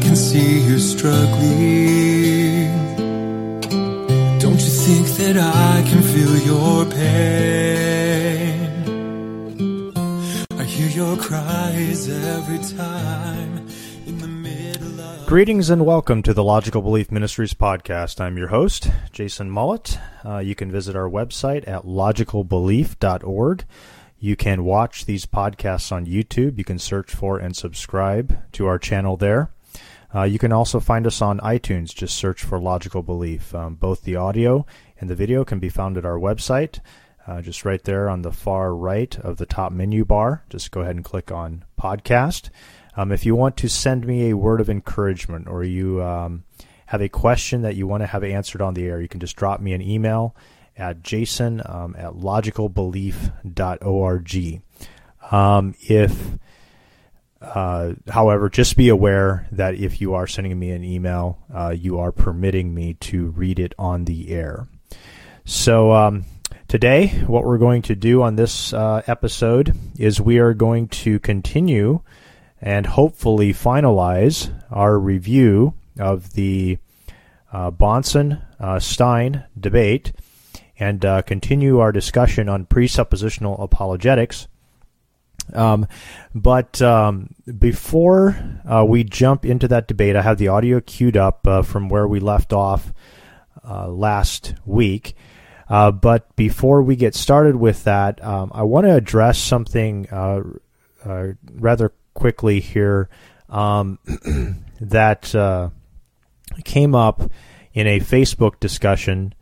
can see you're struggling? Don't you think that I can feel your pain? I hear your cries every time. Greetings and welcome to the Logical Belief Ministries podcast. I'm your host, Jason Mullet. Uh, you can visit our website at logicalbelief.org. You can watch these podcasts on YouTube. You can search for and subscribe to our channel there. Uh, you can also find us on iTunes. Just search for Logical Belief. Um, both the audio and the video can be found at our website. Uh, just right there on the far right of the top menu bar. Just go ahead and click on podcast. Um, if you want to send me a word of encouragement or you um, have a question that you want to have answered on the air, you can just drop me an email at jason um, at logicalbelief.org. Um, if, uh, however, just be aware that if you are sending me an email, uh, you are permitting me to read it on the air. So, um, today, what we're going to do on this uh, episode is we are going to continue and hopefully finalize our review of the uh, Bahnsen uh, Stein debate and continue our discussion on presuppositional apologetics. Um, but um, before uh, we jump into that debate, I have the audio queued up uh, from where we left off uh, last week. Uh, but before we get started with that, um, I want to address something uh, uh, rather quickly here um, that came up in a Facebook discussion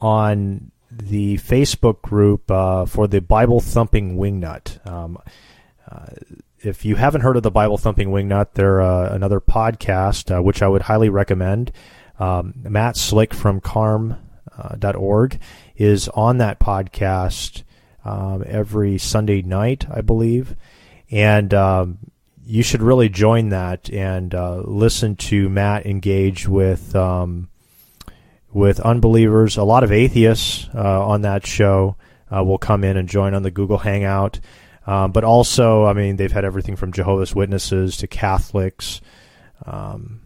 on the Facebook group uh, for the Bible Thumping Wingnut. Um, uh, if you haven't heard of the Bible Thumping Wingnut, they're uh, another podcast uh, which I would highly recommend. Um, Matt Slick from carm.org uh, is on that podcast um, every Sunday night, I believe. And um, you should really join that and uh, listen to Matt engage with um, with unbelievers. A lot of atheists uh, on that show uh, will come in and join on the Google Hangout. Um, but also, I mean, they've had everything from Jehovah's Witnesses to Catholics. Um,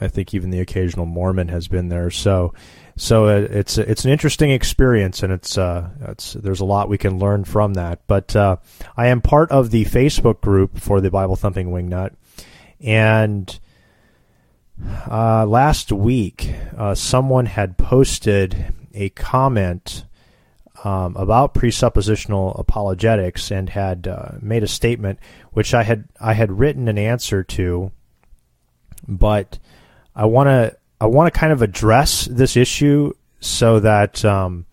I think even the occasional Mormon has been there. So, so it's it's an interesting experience, and it's uh, it's there's a lot we can learn from that. But uh, I am part of the Facebook group for the Bible Thumping Wingnut, and uh, last week, uh, someone had posted a comment um, about presuppositional apologetics and had uh, made a statement which I had I had written an answer to, but I want to I want to kind of address this issue so that um,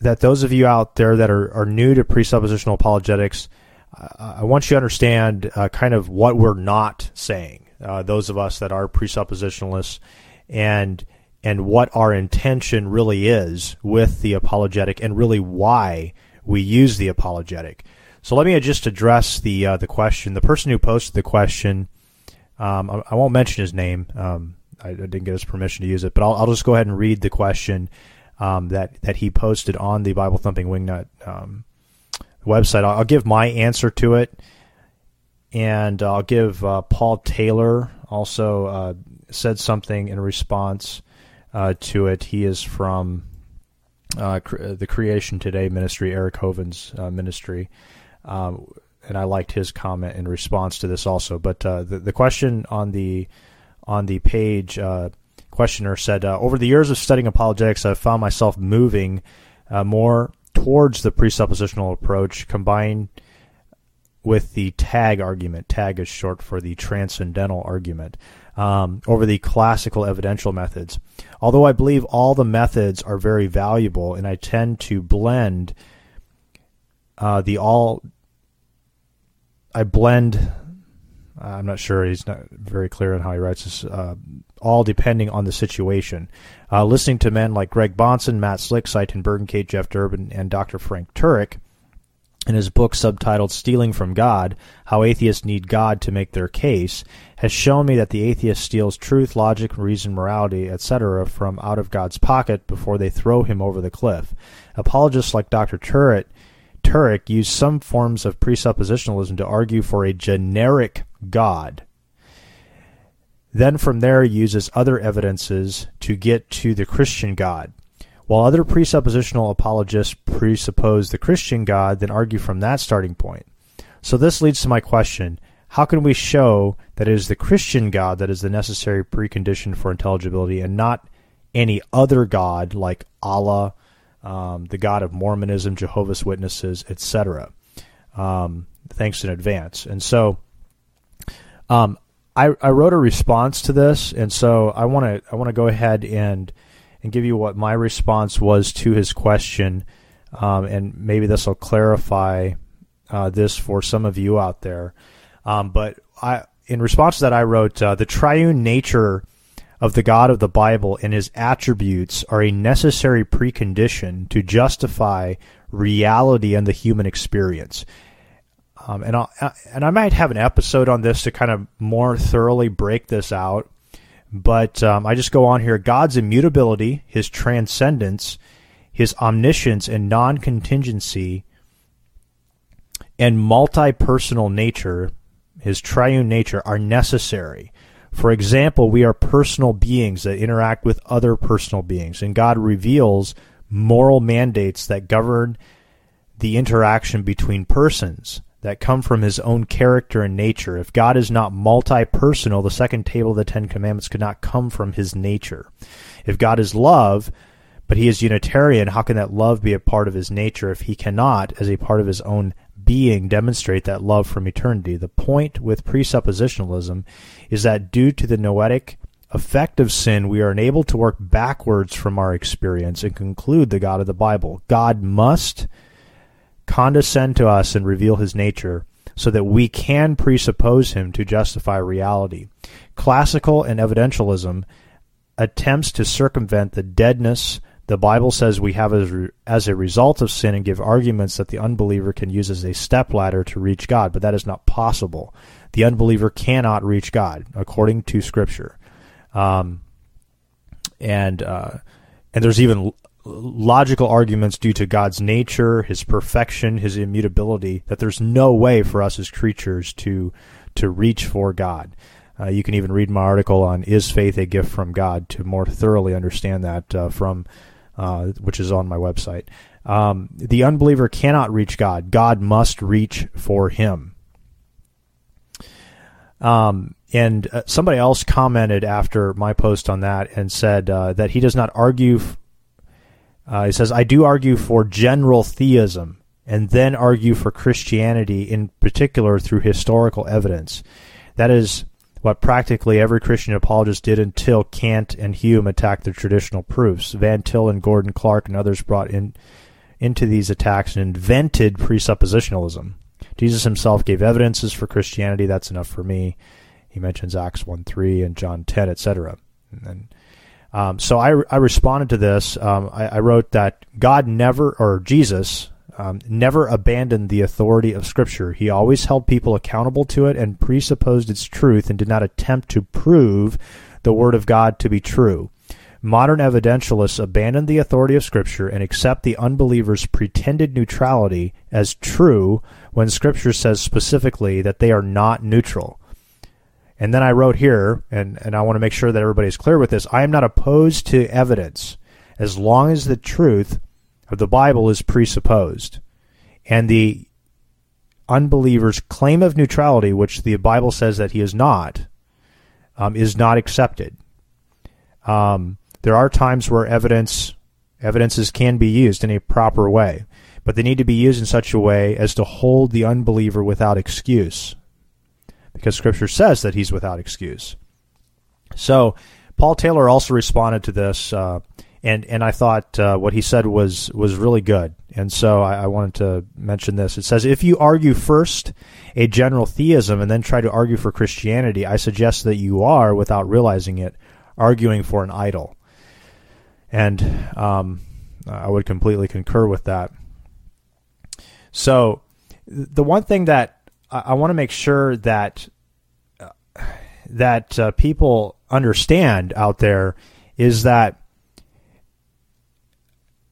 that those of you out there that are, are new to presuppositional apologetics, I want you to understand uh, kind of what we're not saying uh, those of us that are presuppositionalists, and and what our intention really is with the apologetic, and really why we use the apologetic. So let me just address the uh, the question. The person who posted the question, um, I, I, won't mention his name. Um, I, I, didn't get his permission to use it, but I'll, I'll just go ahead and read the question um, that that he posted on the Bible Thumping Wingnut um, website. I'll, I'll, give my answer to it, and I'll give uh, Paul Taylor also uh, said something in response uh, to it. He is from uh, the Creation Today ministry, Eric Hovind's uh, ministry, um, and I liked his comment in response to this also. But uh, the, the question on the on the page, questioner said, "Over the years of studying apologetics, I've found myself moving more towards the presuppositional approach, combined." With the tag argument. Tag is short for the transcendental argument. Um, over the classical evidential methods. Although I believe all the methods are very valuable, and I tend to blend uh, the all. I blend. I'm not sure. He's not very clear on how he writes this. Uh, all depending on the situation. Uh, listening to men like Greg Bahnsen, Matt Slick, Sye Ten Bruggencate, Jeff Durbin, and Dr. Frank Turek in his book subtitled Stealing from God How Atheists Need God to Make Their Case, has shown me that the atheist steals truth, logic, reason, morality, etc. from out of God's pocket before they throw him over the cliff. Apologists like Dr. Turret Turek used some forms of presuppositionalism to argue for a generic God. Then from there he uses other evidences to get to the Christian God. While other presuppositional apologists presuppose the Christian God, then argue from that starting point. So this leads to my question how can we show that it is the Christian God that is the necessary precondition for intelligibility and not any other God like Allah, um, the God of Mormonism, Jehovah's Witnesses, etc.? Um, thanks in advance. And so um, I, I wrote a response to this, and so I want to I want to go ahead and and give you what my response was to his question, um, and maybe this will clarify uh, this for some of you out there. Um, but I, in response to that, I wrote uh, the triune nature of the God of the Bible and his attributes are a necessary precondition to justify reality and the human experience. Um, and I and I might have an episode on this to kind of more thoroughly break this out. But um, I just go on here. God's immutability, His transcendence, His omniscience and non-contingency, and multi-personal nature his triune nature, are necessary. For example, we are personal beings that interact with other personal beings, and God reveals moral mandates that govern the interaction between persons that come from his own character and nature. If God is not multi personal, the second table of the Ten Commandments could not come from his nature. If God is love, but he is Unitarian, how can that love be a part of his nature if he cannot, as a part of his own being demonstrate that love from eternity. The point with presuppositionalism is that due to the noetic effect of sin, we are unable to work backwards from our experience and conclude the God of the Bible. God must condescend to us and reveal his nature so that we can presuppose him to justify reality. Classical and evidentialism attempts to circumvent the deadness the Bible says we have as, as a result of sin and give arguments that the unbeliever can use as a stepladder to reach God, but that is not possible. The unbeliever cannot reach God according to Scripture, um, and uh, and there's even logical arguments due to God's nature, His perfection, His immutability that there's no way for us as creatures to to reach for God. Uh, you can even read my article on "Is Faith a Gift from God?" to more thoroughly understand that uh, from uh, which is on my website. Um, the unbeliever cannot reach God. God must reach for him. Um, and uh, somebody else commented after my post on that and said uh, that he does not argue. F- uh, he says, I do argue for general theism and then argue for Christianity in particular through historical evidence. That is what practically every Christian apologist did until Kant and Hume attacked the traditional proofs. Van Til and Gordon Clark and others brought in into these attacks and invented presuppositionalism. Jesus himself gave evidences for Christianity. That's enough for me. He mentions Acts 1 3 and John 10, etc. And um, so I, I responded to this. Um, I, I, wrote that God never, or Jesus, um, never abandoned the authority of Scripture. He always held people accountable to it and presupposed its truth and did not attempt to prove the Word of God to be true. Modern evidentialists abandon the authority of Scripture and accept the unbeliever's pretended neutrality as true when Scripture says specifically that they are not neutral. And then I wrote here, and, and I want to make sure that everybody's clear with this I am not opposed to evidence as long as the truth of the Bible is presupposed. And the unbeliever's claim of neutrality, which the Bible says that he is not, um, is not accepted. Um, there are times where evidence evidences can be used in a proper way, but they need to be used in such a way as to hold the unbeliever without excuse, because Scripture says that he's without excuse. So, Paul Taylor also responded to this. Uh, and and I thought uh, what he said was was really good, and so I, I, wanted to mention this. It says if you argue first a general theism and then try to argue for Christianity, I suggest that you are, without realizing it, arguing for an idol. And um, I would completely concur with that. So the one thing that I, I want to make sure that uh, that uh, people understand out there is that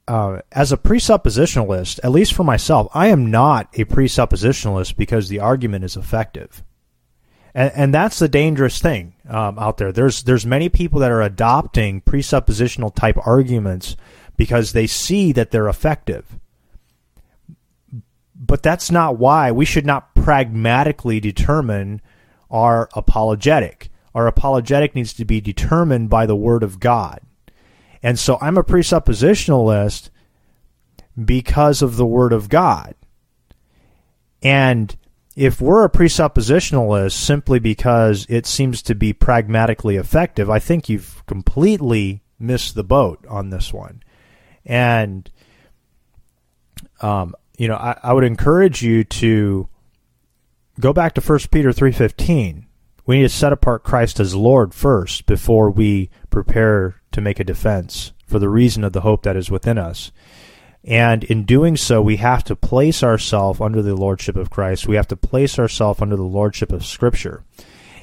uh, as a presuppositionalist, at least for myself, I am not a presuppositionalist because the argument is effective, and, and that's the dangerous thing um, out there. There's there's many people that are adopting presuppositional type arguments because they see that they're effective, but that's not why we should not pragmatically determine our apologetic. Our apologetic needs to be determined by the Word of God. And so I'm a presuppositionalist because of the Word of God. And if we're a presuppositionalist simply because it seems to be pragmatically effective, I think you've completely missed the boat on this one. And, um, you know, I, I would encourage you to go back to 1 Peter 3.15. We need to set apart Christ as Lord first before we prepare to make a defense for the reason of the hope that is within us. And in doing so, we have to place ourselves under the lordship of Christ. We have to place ourselves under the lordship of Scripture.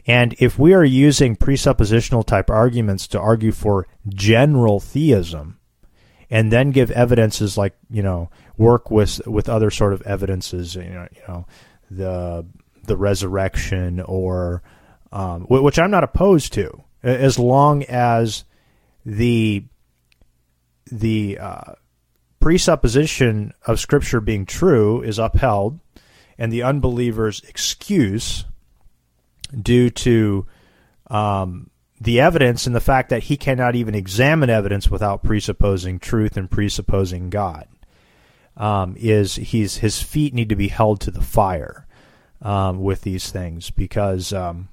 And if we are using presuppositional type arguments to argue for general theism, and then give evidences like you know work with with other sort of evidences, you know, you know the the resurrection or um, which I'm not opposed to, as long as the the uh, presupposition of Scripture being true is upheld, and the unbeliever's excuse due to um, the evidence and the fact that he cannot even examine evidence without presupposing truth and presupposing God um, is he's his feet need to be held to the fire um, with these things because um,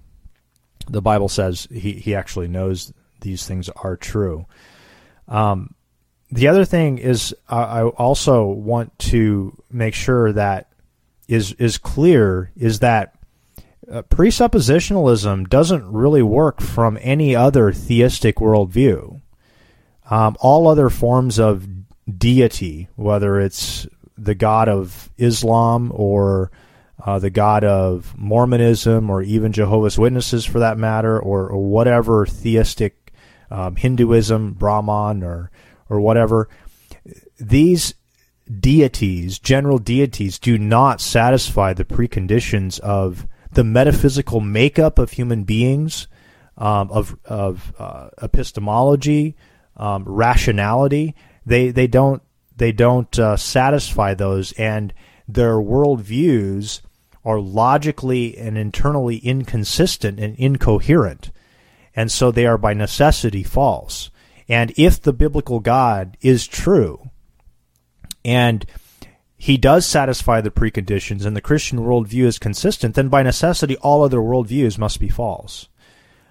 the Bible says he he actually knows these things are true. Um, the other thing is, I also want to make sure that is is clear is that uh, presuppositionalism doesn't really work from any other theistic worldview. Um, all other forms of deity, whether it's the God of Islam or uh, the God of Mormonism or even Jehovah's Witnesses for that matter, or, or whatever theistic um, Hinduism, Brahman, or or whatever. These deities, general deities, do not satisfy the preconditions of the metaphysical makeup of human beings, um, of of uh, epistemology, um, rationality. They they don't they don't uh, satisfy those, and their worldviews are logically and internally inconsistent and incoherent, and so they are by necessity false. And if the biblical God is true, and he does satisfy the preconditions, and the Christian worldview is consistent, then by necessity all other worldviews must be false.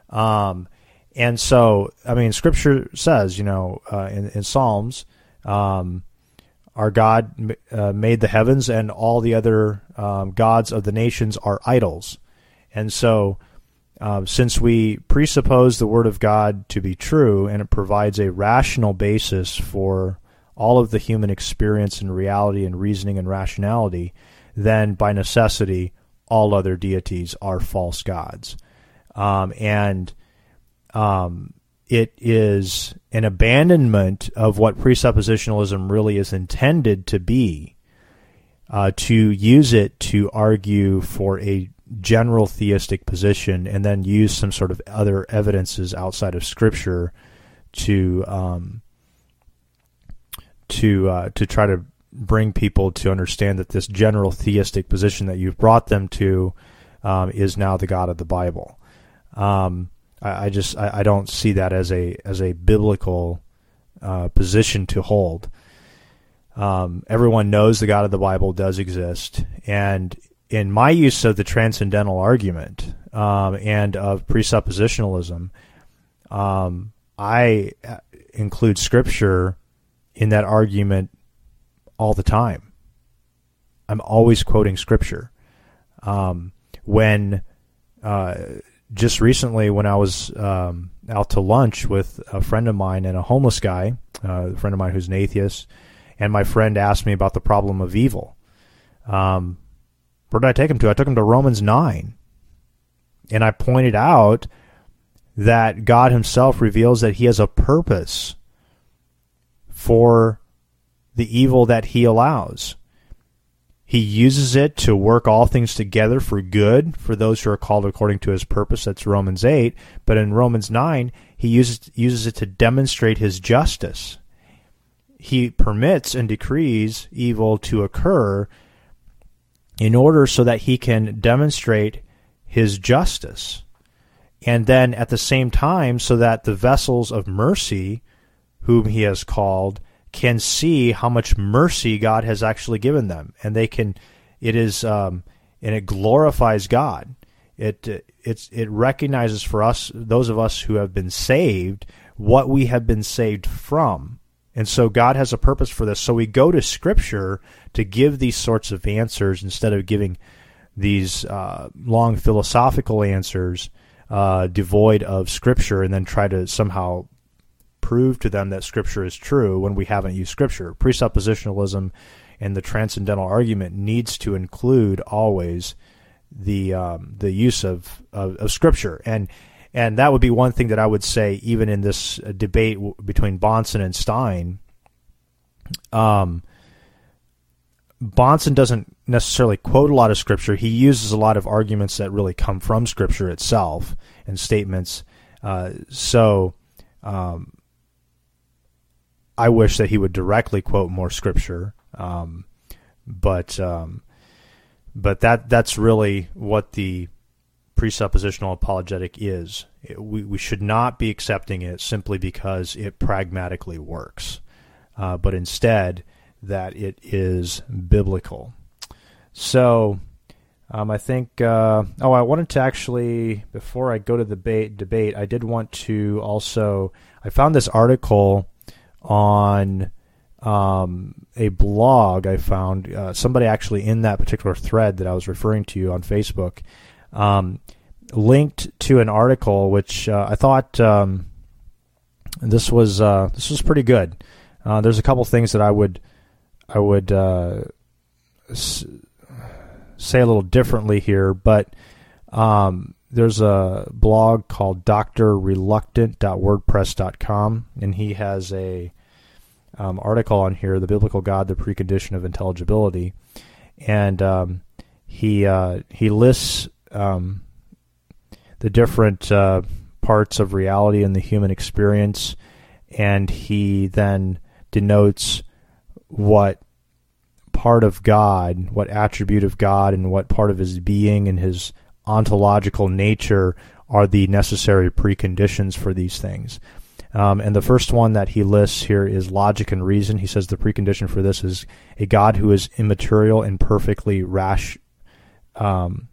Um, and so, I mean, Scripture says, you know, uh, in, in, Psalms, um, our God uh, made the heavens, and all the other um, gods of the nations are idols. And so, uh, since we presuppose the Word of God to be true, and it provides a rational basis for all of the human experience and reality and reasoning and rationality, then by necessity, all other deities are false gods. Um, and um, it is an abandonment of what presuppositionalism really is intended to be, uh, to use it to argue for a general theistic position and then use some sort of other evidences outside of Scripture to um, to uh, to try to bring people to understand that this general theistic position that you've brought them to um, is now the God of the Bible. Um, I, just I, I, don't see that as a as a biblical uh, position to hold. Um, everyone knows the God of the Bible does exist, and in my use of the transcendental argument um, and of presuppositionalism, um, I uh, include Scripture in that argument all the time. I'm always quoting Scripture. Um, when uh, just recently, when I was um, out to lunch with a friend of mine and a homeless guy, uh, a friend of mine who's an atheist, and my friend asked me about the problem of evil. Um, where did I take him to? I took him to Romans 9. And I pointed out that God Himself reveals that He has a purpose for the evil that he allows. He uses it to work all things together for good for those who are called according to his purpose. That's Romans 8. But in Romans 9, he uses, uses it to demonstrate his justice. He permits and decrees evil to occur in order so that he can demonstrate his justice. And then at the same time, so that the vessels of mercy, whom he has called, can see how much mercy God has actually given them, and they can. It is, um, and it glorifies God. It it's it recognizes for us, those of us who have been saved, what we have been saved from, and so God has a purpose for this. So we go to Scripture to give these sorts of answers instead of giving these uh, long philosophical answers uh, devoid of Scripture, and then try to somehow prove to them that Scripture is true when we haven't used Scripture. Presuppositionalism and the transcendental argument needs to include always the um, the use of, of, of Scripture, and and that would be one thing that I would say even in this uh, debate between Bahnsen and Stein. Um, Bahnsen doesn't necessarily quote a lot of Scripture. He uses a lot of arguments that really come from Scripture itself and statements. Uh, so. Um, I wish that he would directly quote more scripture, um, but um, but that that's really what the presuppositional apologetic is. It, we we should not be accepting it simply because it pragmatically works, uh, but instead that it is biblical. So. Um, I think. Uh, oh, I wanted to actually before I go to the debate. Debate. I did want to also. I found this article on um, a blog I found. Uh, somebody actually in that particular thread that I was referring to on Facebook um, linked to an article which uh, I thought um, this was uh, this was pretty good. Uh, there's a couple things that I would I would uh, s- say a little differently here, but um, there's a blog called drreluctant.wordpress.com, and he has a um, article on here, "The Biblical God: The Precondition of Intelligibility," and um, he uh, he lists um, the different uh, parts of reality in the human experience, and he then denotes what part of God, what attribute of God, and what part of His being and His ontological nature are the necessary preconditions for these things. Um, and the first one that he lists here is logic and reason. He says the precondition for this is a God who is immaterial and perfectly rash, um,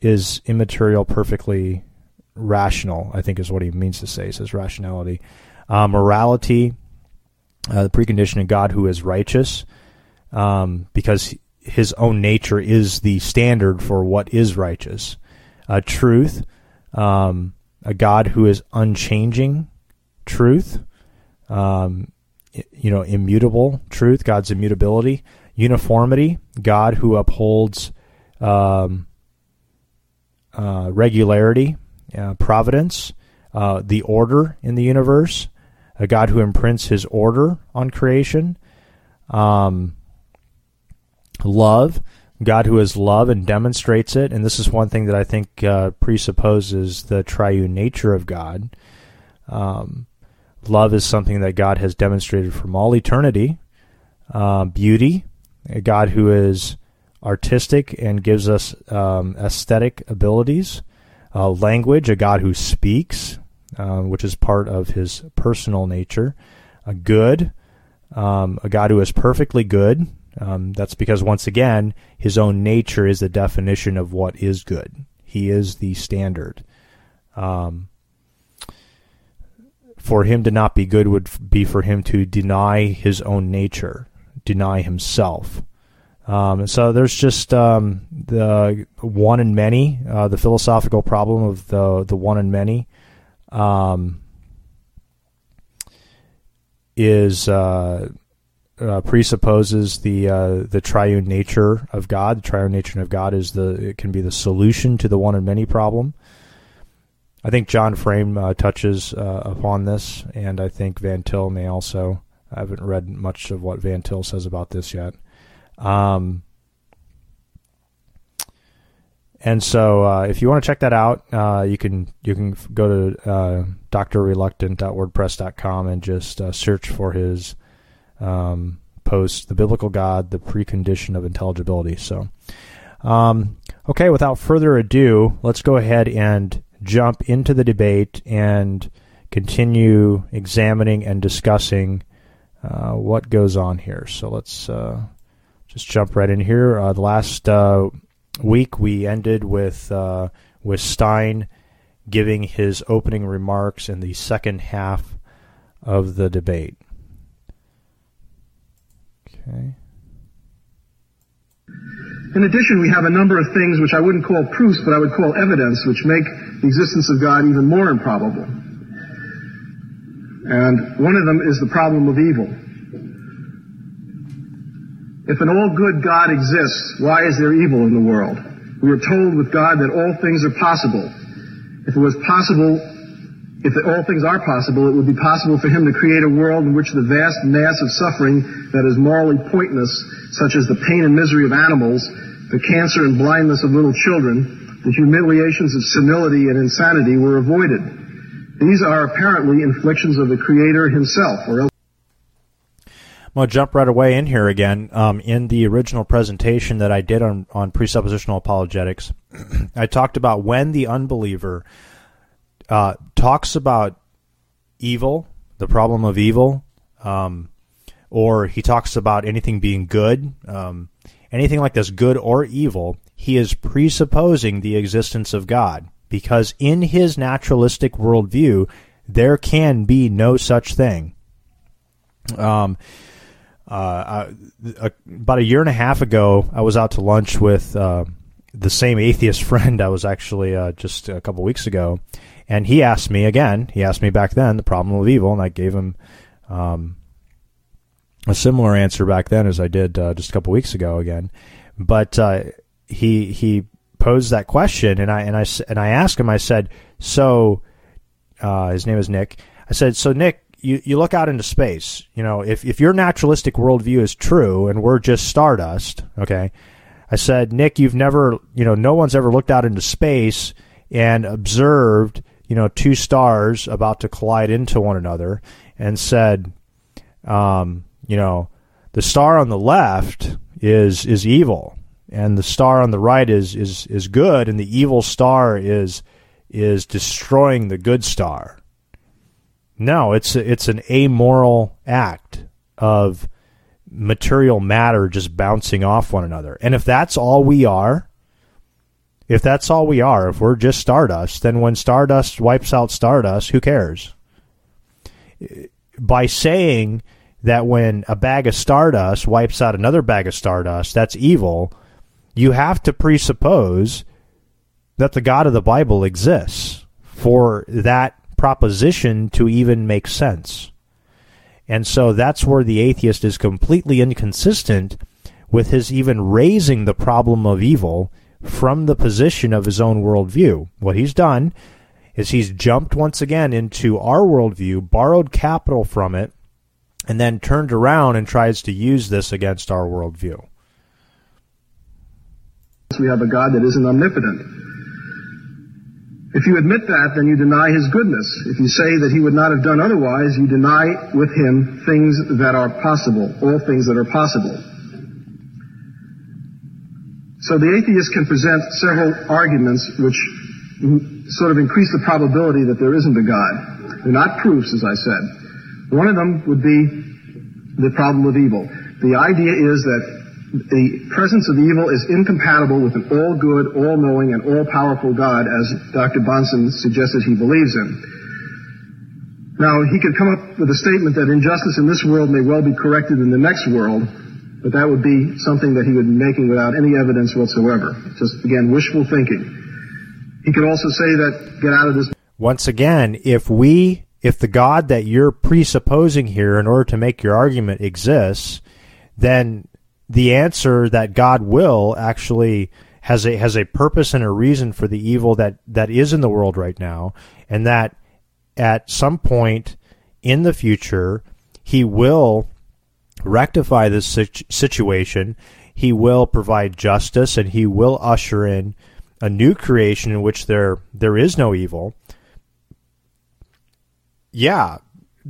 is immaterial, perfectly rational. I think is what he means to say. He says rationality, uh, morality, uh, the precondition of God who is righteous, um, because his own nature is the standard for what is righteous. Uh, truth, um, a God who is unchanging truth, um, you know, immutable truth, God's immutability, uniformity, God who upholds um, uh, regularity, uh, providence, uh, the order in the universe, a God who imprints his order on creation, um, love, God who is love and demonstrates it. And this is one thing that I think uh, presupposes the triune nature of God. Um, Love is something that God has demonstrated from all eternity. Uh, beauty, a God who is artistic and gives us um, aesthetic abilities. Uh, language, a God who speaks, uh, which is part of his personal nature. A good, um, a God who is perfectly good. Um, that's because, once again, his own nature is the definition of what is good. He is the standard. Um, for him to not be good would be for him to deny his own nature, deny himself. Um, so there's just um, the one and many, uh, the philosophical problem of the the one and many, um, is uh, uh, presupposes the uh, the triune nature of God. The triune nature of God is the it can be the solution to the one and many problem. I think John Frame uh, touches uh, upon this, and I think Van Til may also I haven't read much of what Van Til says about this yet. Um, and so, uh, if you want to check that out, uh, you can you can go to uh, drreluctant.wordpress.com and just uh, search for his um, post, "The Biblical God: The Precondition of Intelligibility." So, um, okay, without further ado, let's go ahead and jump into the debate and continue examining and discussing uh, what goes on here. So let's uh, just jump right in here. Uh, the last uh, week we ended with uh, with Stein giving his opening remarks in the second half of the debate. Okay. In addition, we have a number of things which I wouldn't call proofs, but I would call evidence, which make the existence of God even more improbable. And one of them is the problem of evil. If an all good God exists, why is there evil in the world? We are told with God that all things are possible. If it was possible, if all things are possible, it would be possible for him to create a world in which the vast mass of suffering that is morally pointless, such as the pain and misery of animals, the cancer and blindness of little children, the humiliations of senility and insanity were avoided. These are apparently inflictions of the Creator himself, or else I'm going to jump right away in here again. Um, in the original presentation that I did on, on presuppositional apologetics, I talked about when the unbeliever uh, talks about evil, the problem of evil, um, or he talks about anything being good, um, anything like this, good or evil, he is presupposing the existence of God. Because in his naturalistic worldview, there can be no such thing. Um, uh, about a year and a half ago, I was out to lunch with uh, the same atheist friend I was actually uh, just a couple weeks ago, and he asked me again. He asked me back then the problem of evil, and I gave him um, a similar answer back then as I did uh, just a couple weeks ago again. But uh, he he posed that question, and I and I and I asked him. I said, "So, uh, his name is Nick." I said, "So Nick." you, you look out into space. You know, if, if your naturalistic worldview is true and we're just stardust, okay, I said, Nick, you've never, you know, no one's ever looked out into space and observed, you know, two stars about to collide into one another and said, um, you know, the star on the left is is evil and the star on the right is is is good and the evil star is is destroying the good star no, it's it's an amoral act of material matter just bouncing off one another. And if that's all we are, if that's all we are, if we're just stardust, then when stardust wipes out stardust, who cares? By saying that when a bag of stardust wipes out another bag of stardust, that's evil, you have to presuppose that the God of the Bible exists for that proposition to even make sense. And so that's where the atheist is completely inconsistent with his even raising the problem of evil from the position of his own worldview. What he's done is he's jumped once again into our worldview, borrowed capital from it, and then turned around and tries to use this against our worldview. We have a God that isn't omnipotent. If you admit that, then you deny his goodness. If you say that he would not have done otherwise, you deny with him things that are possible, all things that are possible. So the atheist can present several arguments which sort of increase the probability that there isn't a God. They're not proofs, as I said. One of them would be the problem of evil. The idea is that the presence of evil is incompatible with an all good, all knowing, and all powerful God, as Dr. Bahnsen suggested he believes in. Now, he could come up with a statement that injustice in this world may well be corrected in the next world, but that would be something that he would be making without any evidence whatsoever. Just, again, wishful thinking. He could also say that, get out of this. Once again, if we, if the God that you're presupposing here in order to make your argument exists, then the answer that God will actually has a has a purpose and a reason for the evil that that is in the world right now, and that at some point in the future He will rectify this situation. He will provide justice, and he will usher in a new creation in which there there is no evil. Yeah,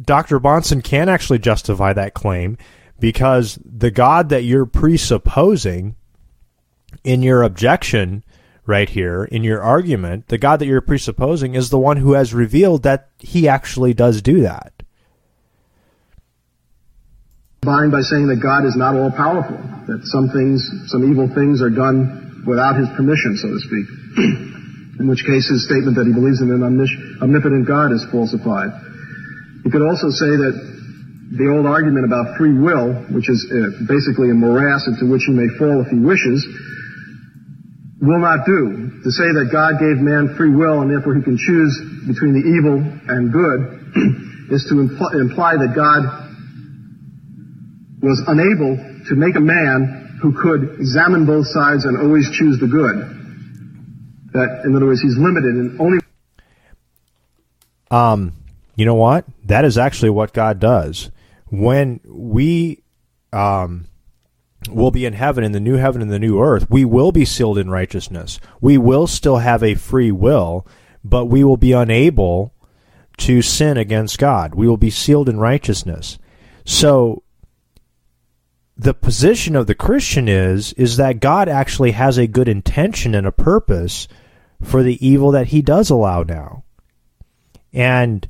Dr. Bahnsen can actually justify that claim because the God that you're presupposing in your objection right here, in your argument, the God that you're presupposing is the one who has revealed that he actually does do that. Combined by saying that God is not all powerful, that some things, some evil things are done without his permission, so to speak. in which case his statement that he believes in an omnipotent God is falsified. You could also say that the old argument about free will, which is uh, basically a morass into which he may fall if he wishes, will not do. To say that God gave man free will and therefore he can choose between the evil and good is to impl- imply that God was unable to make a man who could examine both sides and always choose the good. That, in other words, he's limited and only. Um, you know what? That is actually what God does. When we um, will be in heaven, in the new heaven and the new earth, we will be sealed in righteousness. We will still have a free will, but we will be unable to sin against God. We will be sealed in righteousness. So the position of the Christian is is that God actually has a good intention and a purpose for the evil that he does allow now. And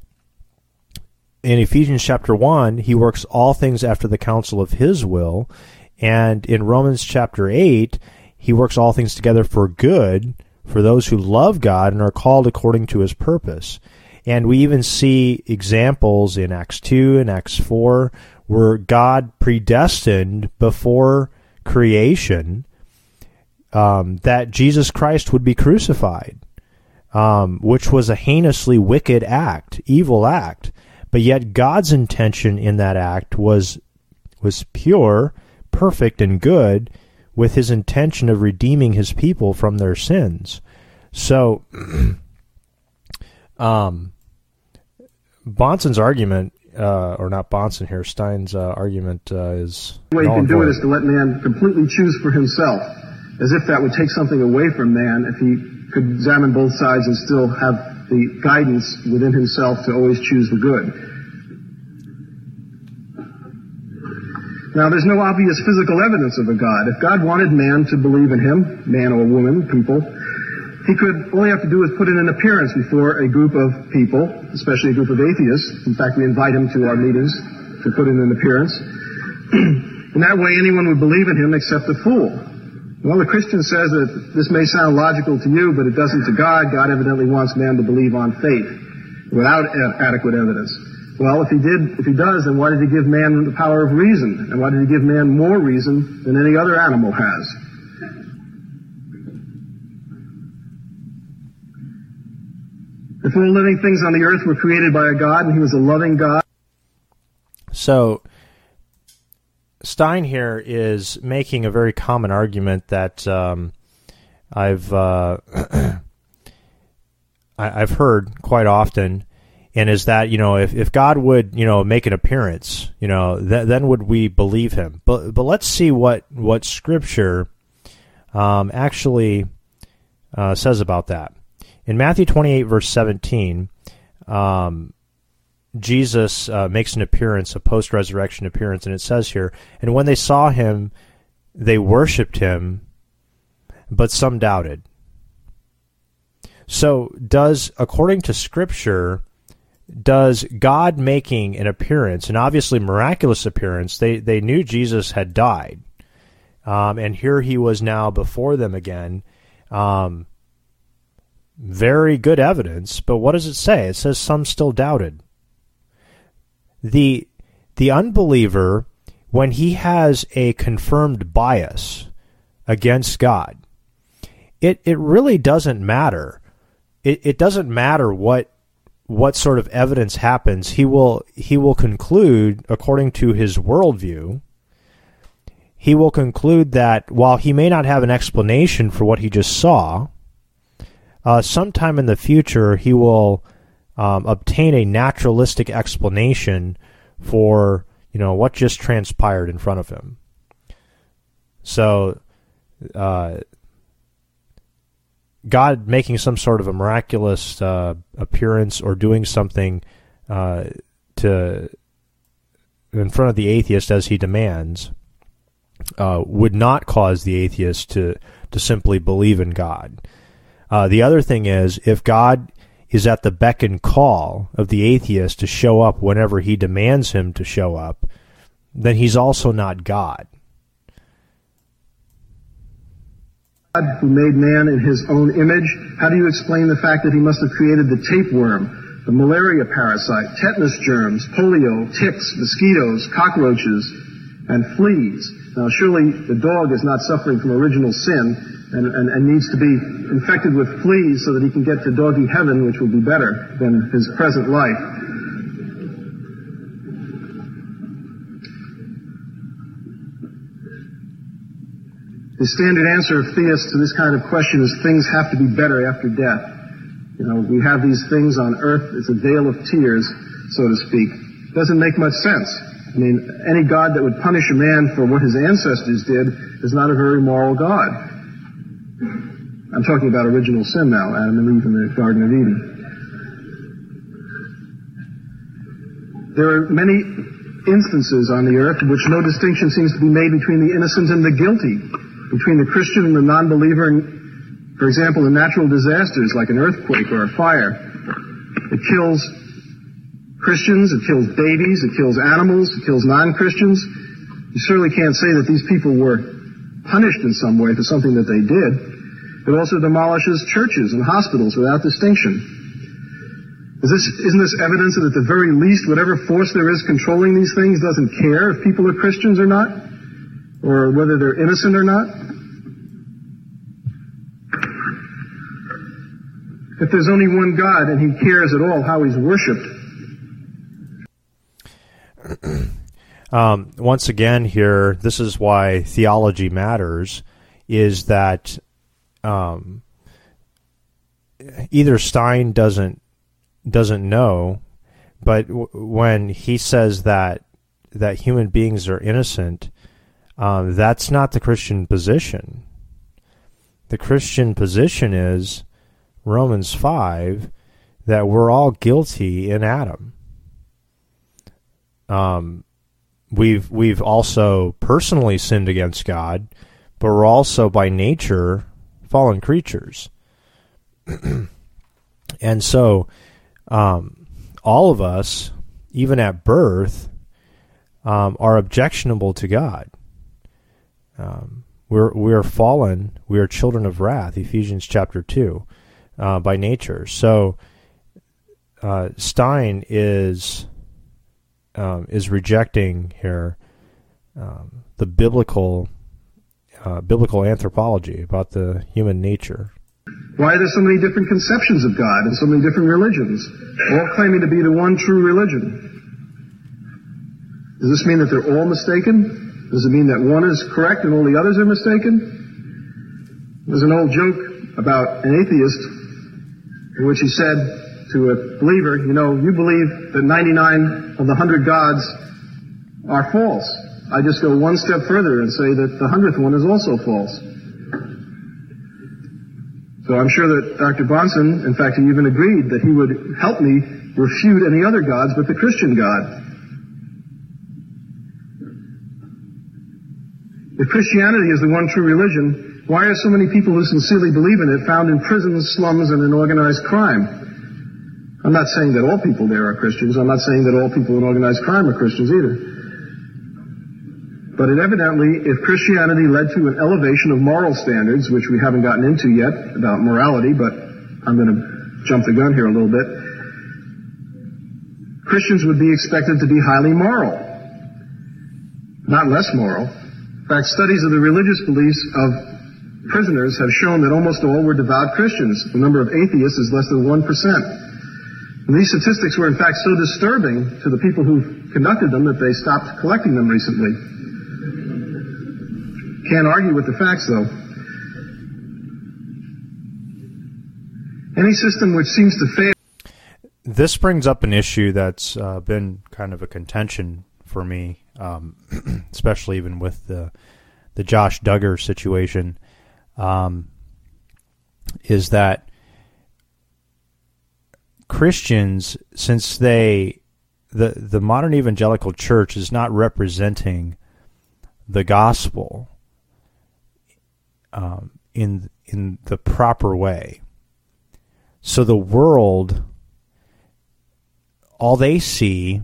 in Ephesians chapter 1, he works all things after the counsel of his will. And in Romans chapter 8, he works all things together for good for those who love God and are called according to his purpose. And we even see examples in Acts 2 and Acts 4 where God predestined before creation um, that Jesus Christ would be crucified, um, which was a heinously wicked act, evil act. But yet God's intention in that act was was pure, perfect, and good, with His intention of redeeming His people from their sins. So, um, Bahnsen's argument, uh, or not Bahnsen here, Stein's uh, argument uh, is. The way you can do it is to let man completely choose for himself, as if that would take something away from man if he could examine both sides and still have the guidance within himself to always choose the good. Now, there's no obvious physical evidence of a God. If God wanted man to believe in him, man or woman, people, he could only have to do is put in an appearance before a group of people, especially a group of atheists. In fact, we invite him to our meetings to put in an appearance. in that way, anyone would believe in him except a fool. Well, the Christian says that this may sound logical to you, but it doesn't to God. God evidently wants man to believe on faith without adequate evidence. Well, if he did, if he does, then why did he give man the power of reason? And why did he give man more reason than any other animal has? If all living things on the earth were created by a God and he was a loving God. So, Stein here is making a very common argument that um, I've uh, I, have heard quite often, and is that you know if, if God would you know make an appearance, you know th- then would we believe Him? But but let's see what what Scripture um, actually uh, says about that. In Matthew twenty eight verse seventeen. Um, Jesus uh, makes an appearance, a post resurrection appearance, and it says here, and when they saw him, they worshipped him, but some doubted. So, does, according to Scripture, does God making an appearance, an obviously miraculous appearance, they, they knew Jesus had died, um, and here he was now before them again. Um, very good evidence, but what does it say? It says some still doubted the the unbeliever when he has a confirmed bias against God, it it really doesn't matter. It it doesn't matter what what sort of evidence happens. He will he will conclude according to his worldview. He will conclude that while he may not have an explanation for what he just saw, uh, sometime in the future he will um, obtain a naturalistic explanation for you know, what just transpired in front of him. So, uh, God making some sort of a miraculous uh, appearance or doing something uh, to in front of the atheist as he demands uh, would not cause the atheist to to simply believe in God. Uh, the other thing is if God is at the beck and call of the atheist to show up whenever he demands him to show up, then he's also not God. God who made man in his own image, how do you explain the fact that he must have created the tapeworm, the malaria parasite, tetanus germs, polio, ticks, mosquitoes, cockroaches, and fleas? Now, surely the dog is not suffering from original sin and, and, and needs to be infected with fleas so that he can get to doggy heaven, which will be better than his present life. The standard answer of theists to this kind of question is things have to be better after death. You know, we have these things on earth, it's a vale of tears, so to speak. Doesn't make much sense. I mean, any God that would punish a man for what his ancestors did is not a very moral God. I'm talking about original sin now, Adam and Eve in the Garden of Eden. There are many instances on the earth in which no distinction seems to be made between the innocent and the guilty between the Christian and the non-believer, in, for example, in natural disasters like an earthquake or a fire. It kills Christians, it kills babies, it kills animals, it kills non-Christians. You certainly can't say that these people were punished in some way for something that they did. It also demolishes churches and hospitals without distinction. Is this, isn't this evidence that at the very least, whatever force there is controlling these things doesn't care if people are Christians or not? Or whether they're innocent or not? If there's only one God and he cares at all how he's worshiped. um, once again, here, this is why theology matters, is that um, either Stein doesn't doesn't know, but w- when he says that that human beings are innocent, um, that's not the Christian position. The Christian position is Romans 5 that we're all guilty in Adam. Um, we've we've also personally sinned against God, but we're also by nature fallen creatures. and so um, all of us, even at birth, um, are objectionable to God. Um, we're we are fallen. We are children of wrath. Ephesians chapter two uh, by nature. So uh, Stein is um, is rejecting here um, the biblical uh, biblical anthropology about the human nature. Why are there so many different conceptions of God and so many different religions, all claiming to be the one true religion? Does this mean that they're all mistaken? Does it mean that one is correct and all the others are mistaken? There's an old joke about an atheist in which he said to a believer, you know, you believe that 99 of the 100 gods are false. I just go one step further and say that the 100th one is also false. So I'm sure that Dr. Bahnsen, in fact, he even agreed that he would help me refute any other gods but the Christian God. If Christianity is the one true religion, why are so many people who sincerely believe in it found in prisons, slums, and in organized crime? I'm not saying that all people there are Christians. I'm not saying that all people in organized crime are Christians either. But it evidently, if Christianity led to an elevation of moral standards, which we haven't gotten into yet about morality, but I'm going to jump the gun here a little bit, Christians would be expected to be highly moral, not less moral. In fact, studies of the religious beliefs of prisoners have shown that almost all were devout Christians. The number of atheists is less than 1%. And these statistics were in fact so disturbing to the people who conducted them that they stopped collecting them recently. Can't argue with the facts though. Any system which seems to fail. This brings up an issue that's uh, been kind of a contention for me um, especially even with the the Josh Duggar situation, um, is that Christians, since they the the modern evangelical church is not representing the gospel um, in in the proper way. So the world, all they see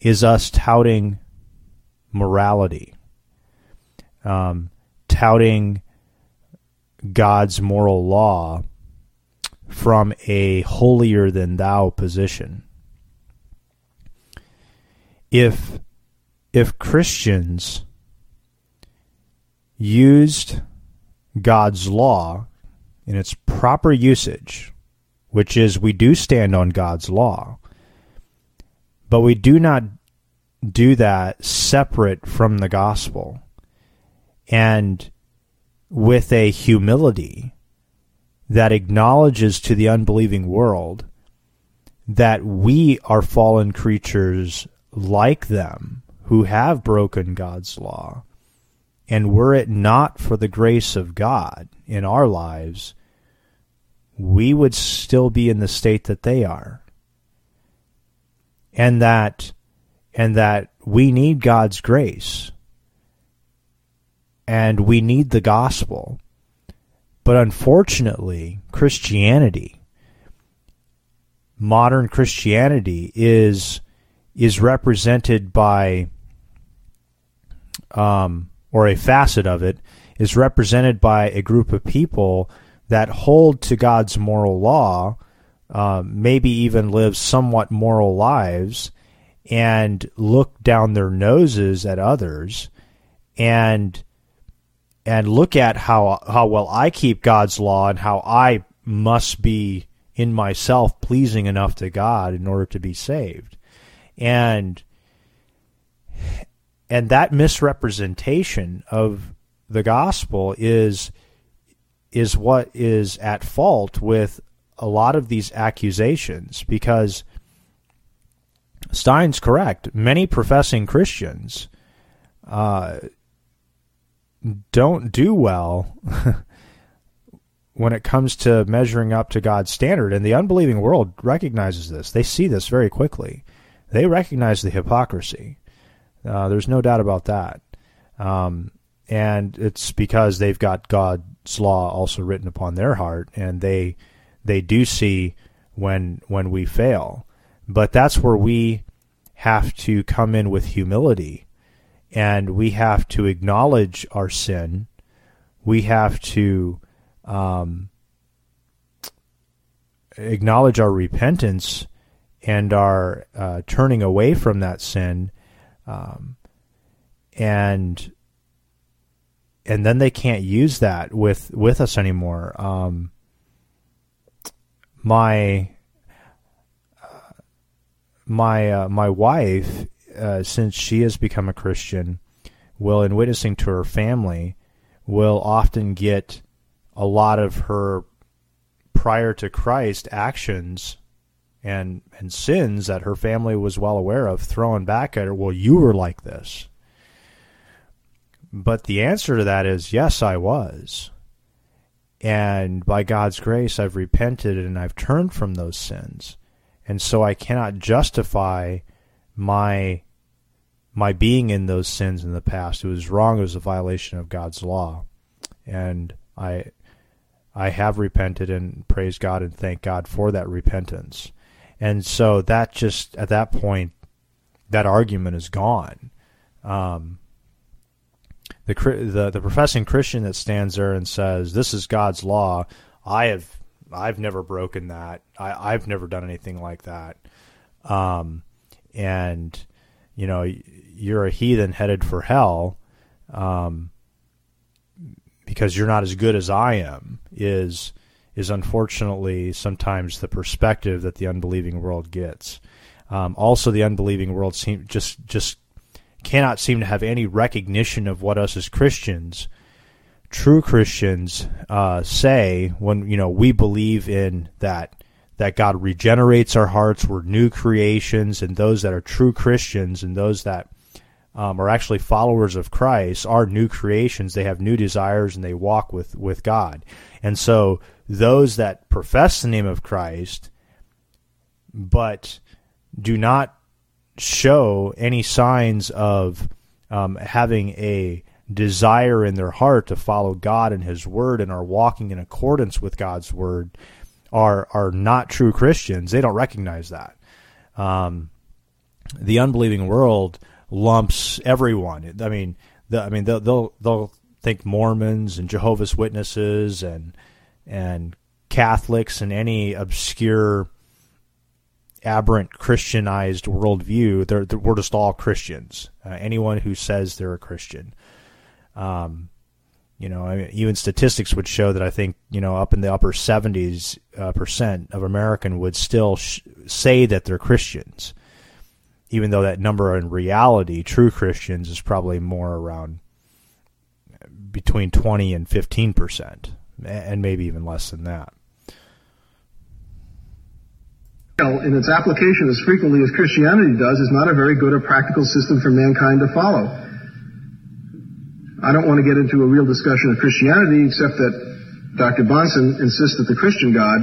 is us touting morality, um, touting God's moral law from a holier than thou position. If if Christians used God's law in its proper usage, which is we do stand on God's law, but we do not do that separate from the gospel and with a humility that acknowledges to the unbelieving world that we are fallen creatures like them who have broken God's law. And were it not for the grace of God in our lives, we would still be in the state that they are. And that and that we need God's grace. And we need the gospel. But unfortunately, Christianity, modern Christianity is is represented by um, or a facet of it is represented by a group of people that hold to God's moral law, uh, maybe even live somewhat moral lives, and look down their noses at others, and and look at how how well I keep God's law and how I must be in myself pleasing enough to God in order to be saved, and and that misrepresentation of the gospel is is what is at fault with a lot of these accusations because Stein's correct. Many professing Christians uh, don't do well when it comes to measuring up to God's standard, and the unbelieving world recognizes this. They see this very quickly. They recognize the hypocrisy. Uh, there's no doubt about that. Um, and it's because they've got God's law also written upon their heart, and they they do see when when we fail. But that's where we have to come in with humility, and we have to acknowledge our sin. We have to um, acknowledge our repentance and our uh, turning away from that sin um, and and then they can't use that with with us anymore. Um, my uh, my uh, my wife, uh, since she has become a Christian, will in witnessing to her family, will often get a lot of her prior to Christ actions and and sins that her family was well aware of thrown back at her well you were like this. But the answer to that is yes I was. And by God's grace I've repented and I've turned from those sins. And so I cannot justify my my being in those sins in the past it was wrong it was a violation of God's law and I I have repented and praise God and thank God for that repentance and so that just at that point, that argument is gone. Um, the, the the professing Christian that stands there and says, "This is God's law," I have I've never broken that. I, I've never done anything like that. Um, and you know, you're a heathen headed for hell. Um, because you're not as good as I am is is unfortunately sometimes the perspective that the unbelieving world gets. Um, also, the unbelieving world seem just just cannot seem to have any recognition of what us as Christians, true Christians, uh, say when you know we believe in that that God regenerates our hearts, we're new creations, and those that are true Christians and those that um, are actually followers of Christ are new creations. They have new desires and they walk with, with God. And so those that profess the name of Christ but do not show any signs of um, having a desire in their heart to follow God and His Word and are walking in accordance with God's Word are are not true Christians. They don't recognize that. Um, the unbelieving world lumps everyone. I mean, the, I mean they'll, they'll they'll think Mormons and Jehovah's Witnesses and and Catholics and any obscure aberrant Christianized worldview. They're, they're we're just all Christians. Uh, anyone who says they're a Christian. Um, you know, I mean, even statistics would show that I think you know up in the upper seventies uh, percent of American would still sh- say that they're Christians, even though that number in reality, true Christians, is probably more around between twenty and fifteen percent, and maybe even less than that in its application as frequently as Christianity does is not a very good or practical system for mankind to follow. I don't want to get into a real discussion of Christianity except that Dr. Bahnsen insists that the Christian God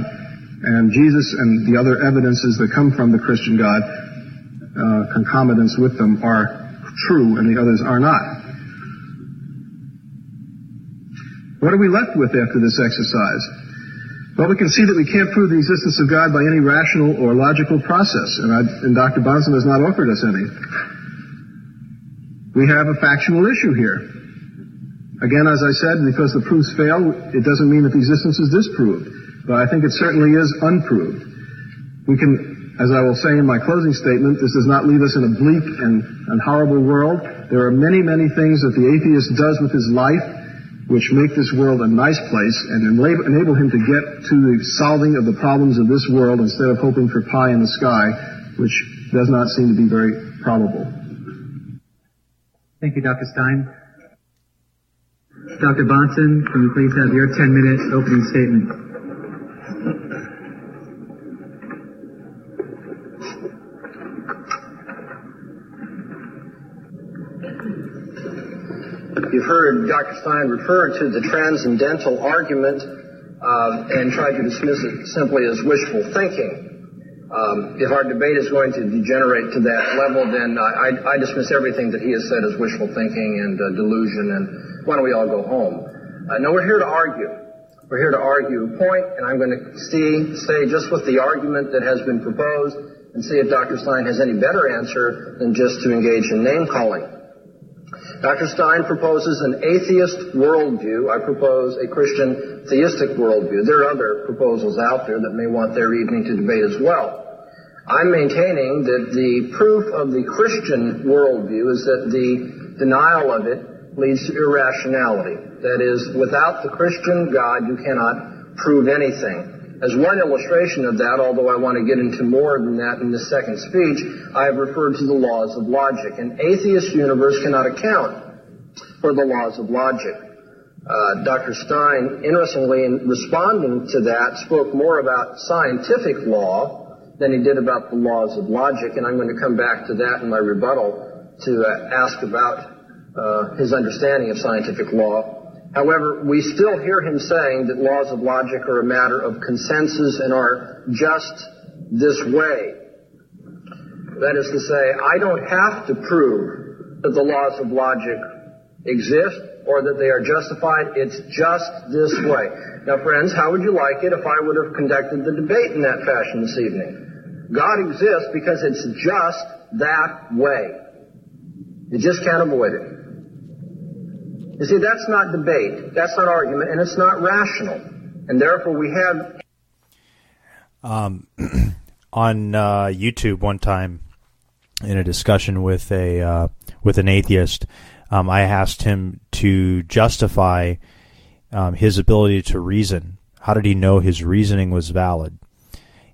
and Jesus and the other evidences that come from the Christian God, uh, concomitants with them, are true and the others are not. What are we left with after this exercise? Well, we can see that we can't prove the existence of God by any rational or logical process, and, I, and Dr. Bahnsen has not offered us any. We have a factual issue here. Again, as I said, because the proofs fail, it doesn't mean that the existence is disproved, but I think it certainly is unproved. We can, as I will say in my closing statement, this does not leave us in a bleak and, and horrible world. There are many, many things that the atheist does with his life which make this world a nice place and enable him to get to the solving of the problems of this world instead of hoping for pie in the sky, which does not seem to be very probable. Thank you, Dr. Stein. Dr. Bahnsen, can you please have your 10-minute opening statement? You've heard Dr. Stein refer to the transcendental argument uh, and try to dismiss it simply as wishful thinking. Um, if our debate is going to degenerate to that level, then I, I, dismiss everything that he has said as wishful thinking and uh, delusion, and why don't we all go home? Uh, no, we're here to argue. We're here to argue a point, and I'm going to see, say just with the argument that has been proposed, and see if Dr. Stein has any better answer than just to engage in name calling. Dr. Stein proposes an atheist worldview. I propose a Christian theistic worldview. There are other proposals out there that may want their evening to debate as well. I'm maintaining that the proof of the Christian worldview is that the denial of it leads to irrationality. That is, without the Christian God, you cannot prove anything. As one illustration of that, although I want to get into more than that in the second speech, I have referred to the laws of logic. An atheist universe cannot account for the laws of logic. Uh, Dr. Stein, interestingly, in responding to that, spoke more about scientific law than he did about the laws of logic, and I'm going to come back to that in my rebuttal to uh, ask about uh, his understanding of scientific law. However, we still hear him saying that laws of logic are a matter of consensus and are just this way. That is to say, I don't have to prove that the laws of logic exist or that they are justified. It's just this way. Now, friends, how would you like it if I would have conducted the debate in that fashion this evening? God exists because it's just that way. You just can't avoid it. You see, that's not debate, that's not argument, and it's not rational. And therefore, we have. Um, on uh, YouTube, one time in a discussion with a uh, with an atheist, um, I asked him to justify um, his ability to reason. How did he know his reasoning was valid?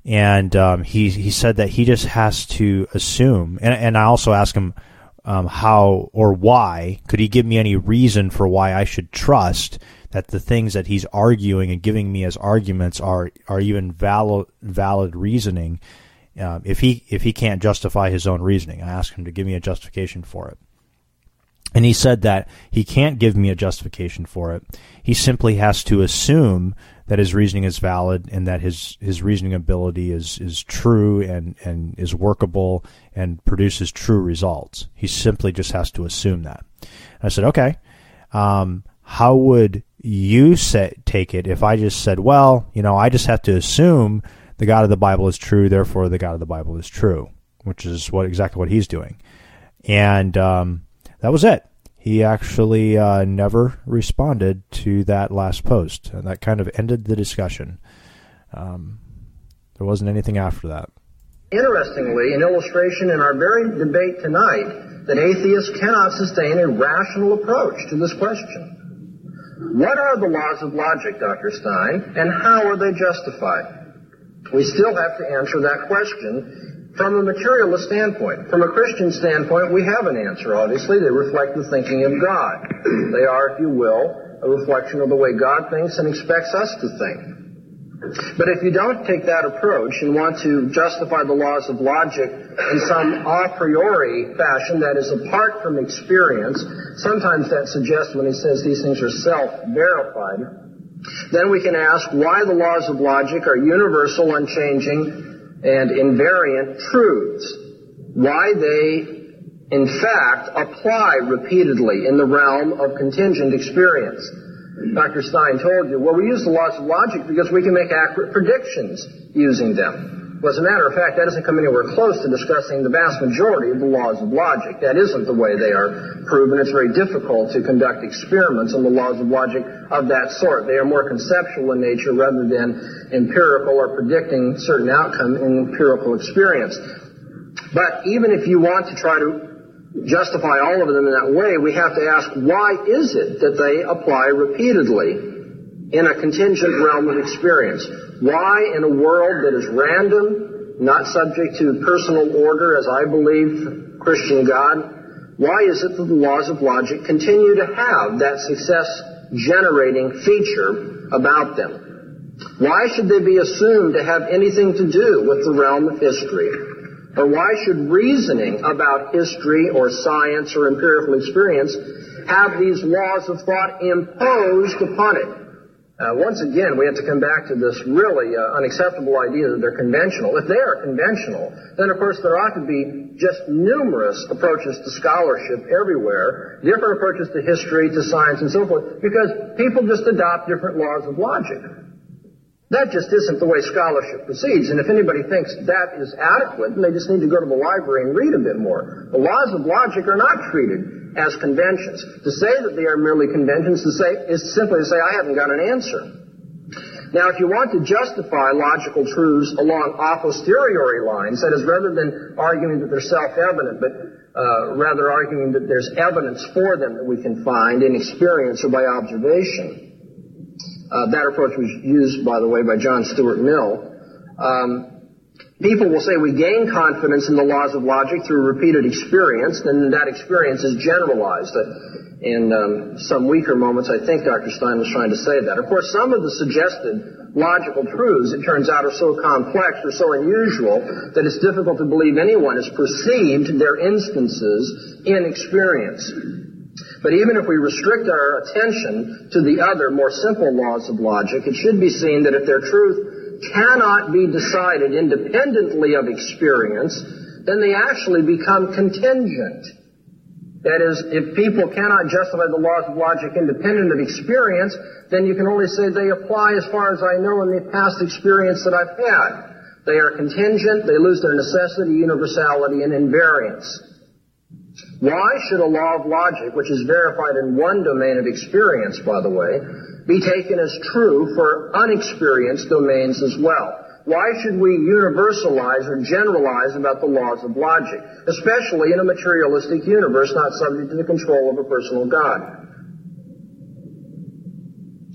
And um, he he said that he just has to assume. And, and I also asked him, um, how or why could he give me any reason for why I should trust that the things that he's arguing and giving me as arguments are are even valid valid reasoning uh, if he if he can't justify his own reasoning? I ask him to give me a justification for it And he said that he can't give me a justification for it. He simply has to assume that his reasoning is valid and that his, his reasoning ability is, is true and, and is workable and produces true results. He simply just has to assume that. And I said, okay, um, how would you say, take it if I just said, well, you know, I just have to assume the God of the Bible is true, therefore the God of the Bible is true, which is what exactly what he's doing. And um, that was it. He actually uh, never responded to that last post, and that kind of ended the discussion. Um, there wasn't anything after that. Interestingly, an illustration in our very debate tonight that atheists cannot sustain a rational approach to this question. What are the laws of logic, Dr. Stein, and how are they justified? We still have to answer that question from a materialist standpoint, from a Christian standpoint, we have an answer, obviously. They reflect the thinking of God. They are, if you will, a reflection of the way God thinks and expects us to think. But if you don't take that approach and want to justify the laws of logic in some a priori fashion that is apart from experience, sometimes that suggests when he says these things are self-verified, then we can ask why the laws of logic are universal, unchanging, and invariant truths, why they in fact apply repeatedly in the realm of contingent experience. Dr. Stein told you, well, we use the laws of logic because we can make accurate predictions using them. Well, as a matter of fact, that doesn't come anywhere close to discussing the vast majority of the laws of logic. That isn't the way they are proven. It's very difficult to conduct experiments on the laws of logic of that sort. They are more conceptual in nature rather than empirical or predicting certain outcome in empirical experience. But even if you want to try to justify all of them in that way, we have to ask why is it that they apply repeatedly in a contingent realm of experience? Why, in a world that is random, not subject to personal order, as I believe Christian God, why is it that the laws of logic continue to have that success generating feature about them? Why should they be assumed to have anything to do with the realm of history? Or why should reasoning about history or science or empirical experience have these laws of thought imposed upon it? Uh, once again, we have to come back to this really uh, unacceptable idea that they're conventional. If they are conventional, then of course there ought to be just numerous approaches to scholarship everywhere, different approaches to history, to science, and so forth, because people just adopt different laws of logic. That just isn't the way scholarship proceeds, and if anybody thinks that is adequate, then they just need to go to the library and read a bit more. The laws of logic are not treated as conventions. To say that they are merely conventions to say, is simply to say, I haven't got an answer. Now, if you want to justify logical truths along a posteriori lines, that is, rather than arguing that they're self-evident, but uh, rather arguing that there's evidence for them that we can find in experience or by observation, uh, that approach was used, by the way, by John Stuart Mill. Um, People will say we gain confidence in the laws of logic through repeated experience, and that experience is generalized. In um, some weaker moments, I think Dr. Stein was trying to say that. Of course, some of the suggested logical truths, it turns out, are so complex or so unusual that it's difficult to believe anyone has perceived their instances in experience. But even if we restrict our attention to the other, more simple laws of logic, it should be seen that if their truth cannot be decided independently of experience, then they actually become contingent. That is, if people cannot justify the laws of logic independent of experience, then you can only say they apply as far as I know in the past experience that I've had. They are contingent, they lose their necessity, universality, and invariance. Why should a law of logic, which is verified in one domain of experience, by the way, be taken as true for unexperienced domains as well. Why should we universalize or generalize about the laws of logic, especially in a materialistic universe not subject to the control of a personal God?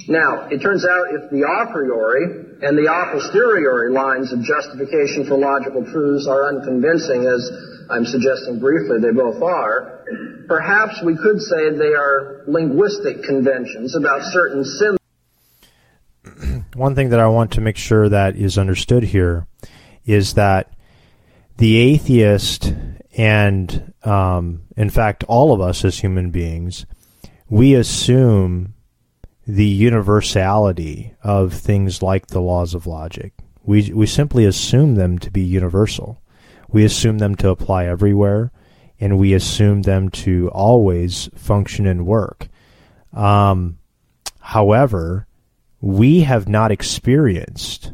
Now, it turns out if the a priori and the a posteriori lines of justification for logical truths are unconvincing, as I'm suggesting briefly they both are, perhaps we could say they are linguistic conventions about certain symbols. One thing that I want to make sure that is understood here is that the atheist, and um, in fact, all of us as human beings, we assume the universality of things like the laws of logic. We we simply assume them to be universal. We assume them to apply everywhere, and we assume them to always function and work. Um, however, we have not experienced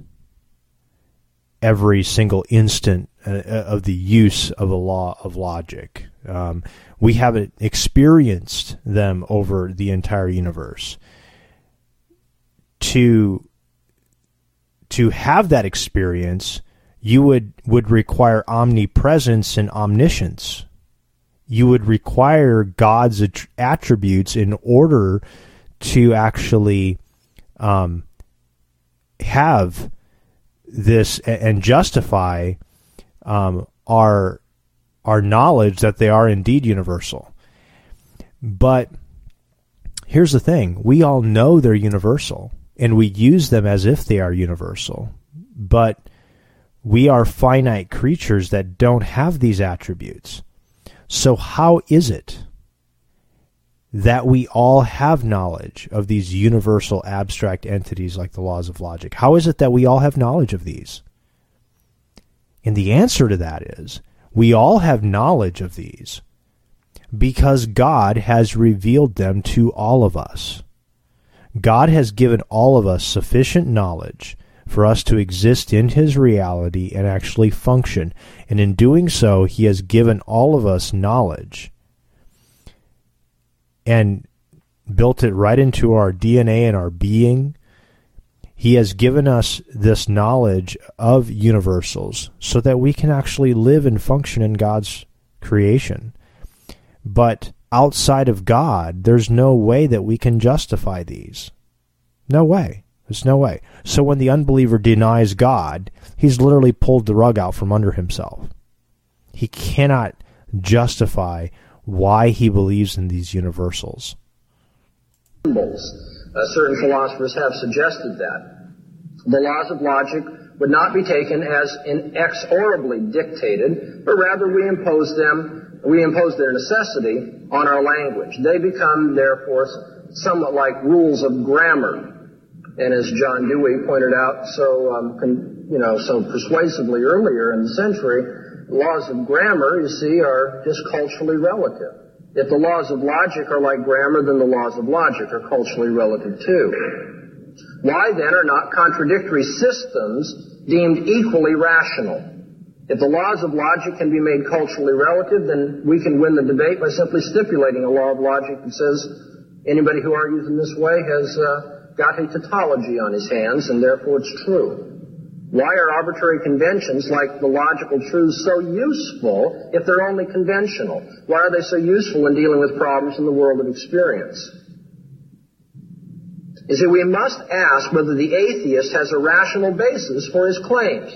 every single instant uh, uh, of the use of a law of logic. Um, we haven't experienced them over the entire universe. To to have that experience, you would would require omnipresence and omniscience. You would require God's attributes in order to actually um, have this and justify um, our our knowledge that they are indeed universal. But here's the thing: we all know they're universal, and we use them as if they are universal. But we are finite creatures that don't have these attributes. So how is it that we all have knowledge of these universal abstract entities like the laws of logic? How is it that we all have knowledge of these? And the answer to that is we all have knowledge of these because God has revealed them to all of us. God has given all of us sufficient knowledge for us to exist in His reality and actually function. And in doing so, He has given all of us knowledge and built it right into our DNA and our being. He has given us this knowledge of universals so that we can actually live and function in God's creation. But outside of God, there's no way that we can justify these. No way. There's no way. So when the unbeliever denies God, he's literally pulled the rug out from under himself. He cannot justify why he believes in these universals. Uh, certain philosophers have suggested that. The laws of logic would not be taken as inexorably dictated, but rather we impose them, we impose their necessity on our language. They become, therefore, somewhat like rules of grammar. And as John Dewey pointed out so, um, you know, so persuasively earlier in the century, laws of grammar, you see, are just culturally relative. If the laws of logic are like grammar, then the laws of logic are culturally relative too. Why then are not contradictory systems deemed equally rational? If the laws of logic can be made culturally relative, then we can win the debate by simply stipulating a law of logic that says anybody who argues in this way has uh, got a tautology on his hands, and therefore it's true. Why are arbitrary conventions like the logical truths so useful if they're only conventional? Why are they so useful in dealing with problems in the world of experience? You see, we must ask whether the atheist has a rational basis for his claims.